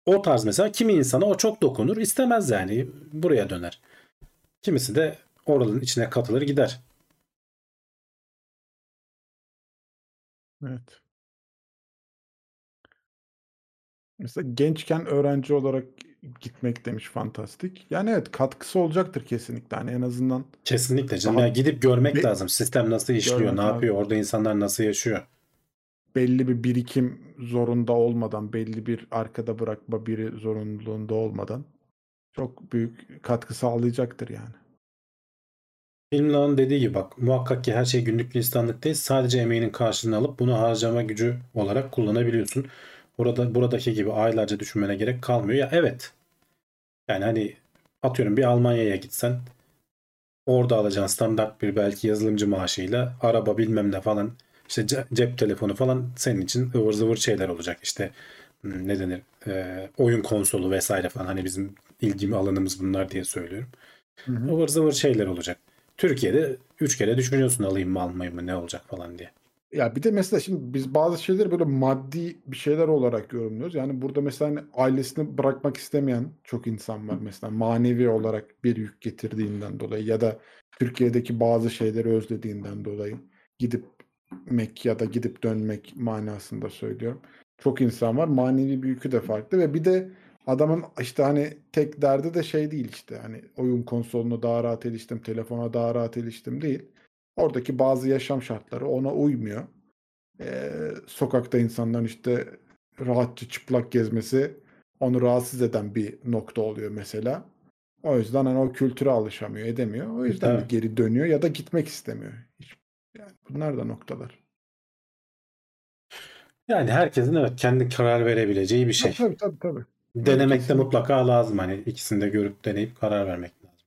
O tarz mesela kimi insana o çok dokunur istemez yani buraya döner. Kimisi de oranın içine katılır gider. Evet. Mesela gençken öğrenci olarak gitmek demiş fantastik. Yani evet katkısı olacaktır kesinlikle. Hani en azından Kesinlikle canım. Daha- Yani gidip görmek Be- lazım. Sistem nasıl işliyor, Görmek ne yapıyor, orada insanlar nasıl yaşıyor. Belli bir birikim zorunda olmadan, belli bir arkada bırakma biri zorunluluğunda olmadan çok büyük katkı sağlayacaktır yani. Filmlerin dediği gibi bak muhakkak ki her şey günlük listanlık değil. Sadece emeğinin karşılığını alıp bunu harcama gücü olarak kullanabiliyorsun. Burada buradaki gibi aylarca düşünmene gerek kalmıyor. Ya evet. Yani hani atıyorum bir Almanya'ya gitsen orada alacağın standart bir belki yazılımcı maaşıyla araba bilmem ne falan işte ce- cep telefonu falan senin için ıvır zıvır şeyler olacak. İşte hmm, ne denir Ee, oyun konsolu vesaire falan hani bizim ilgimi alanımız bunlar diye söylüyorum. Hı hı. ıvır zıvır şeyler olacak. Türkiye'de üç kere düşünüyorsun alayım mı almayayım mı ne olacak falan diye. Ya bir de mesela şimdi biz bazı şeyleri böyle maddi bir şeyler olarak yorumluyoruz. Yani burada mesela hani ailesini bırakmak istemeyen çok insan var mesela manevi olarak bir yük getirdiğinden dolayı ya da Türkiye'deki bazı şeyleri özlediğinden dolayı gidip ya da gidip dönmek manasında söylüyorum. Çok insan var. Manevi bir yükü de farklı ve bir de adamın işte hani tek derdi de şey değil işte hani oyun konsoluna daha rahat eriştim, telefona daha rahat eriştim değil. Oradaki bazı yaşam şartları ona uymuyor. Ee, sokakta insanların işte rahatça çıplak gezmesi onu rahatsız eden bir nokta oluyor mesela. O yüzden hani o kültüre alışamıyor, edemiyor. O yüzden de Tabii. geri dönüyor ya da gitmek istemiyor. Yani bunlar da noktalar. Yani herkesin evet kendi karar verebileceği bir şey. Tabii tabii tabii. Denemek de mutlaka lazım hani ikisini de görüp deneyip karar vermek lazım.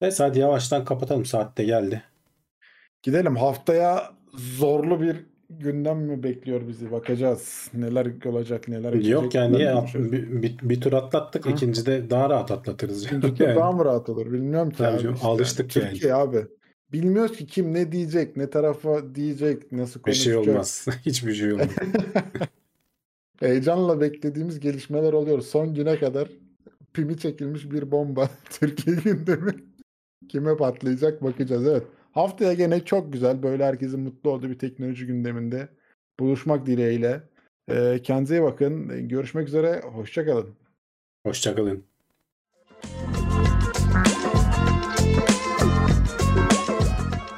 Neyse hadi yavaştan kapatalım saat de geldi. Gidelim haftaya zorlu bir gündem mi bekliyor bizi? Bakacağız. Neler olacak, neler Yok yani niye at- bir, bir, bir tur atlattık Hı. ikincide daha rahat atlatırız. İkinci tur Yani. daha mı rahat olur? Bilmiyorum ki Tabii abi. canım, işte. alıştık yani. Türkiye abi. Bilmiyoruz ki kim ne diyecek, ne tarafa diyecek, nasıl Bir konuşacak. şey olmaz. Hiçbir şey olmaz. Heyecanla beklediğimiz gelişmeler oluyor. Son güne kadar pimi çekilmiş bir bomba. Türkiye gündemi. Kime patlayacak bakacağız. Evet. Haftaya gene çok güzel böyle herkesin mutlu olduğu bir teknoloji gündeminde buluşmak dileğiyle. Ee, kendinize iyi bakın. Görüşmek üzere. Hoşçakalın. Hoşçakalın.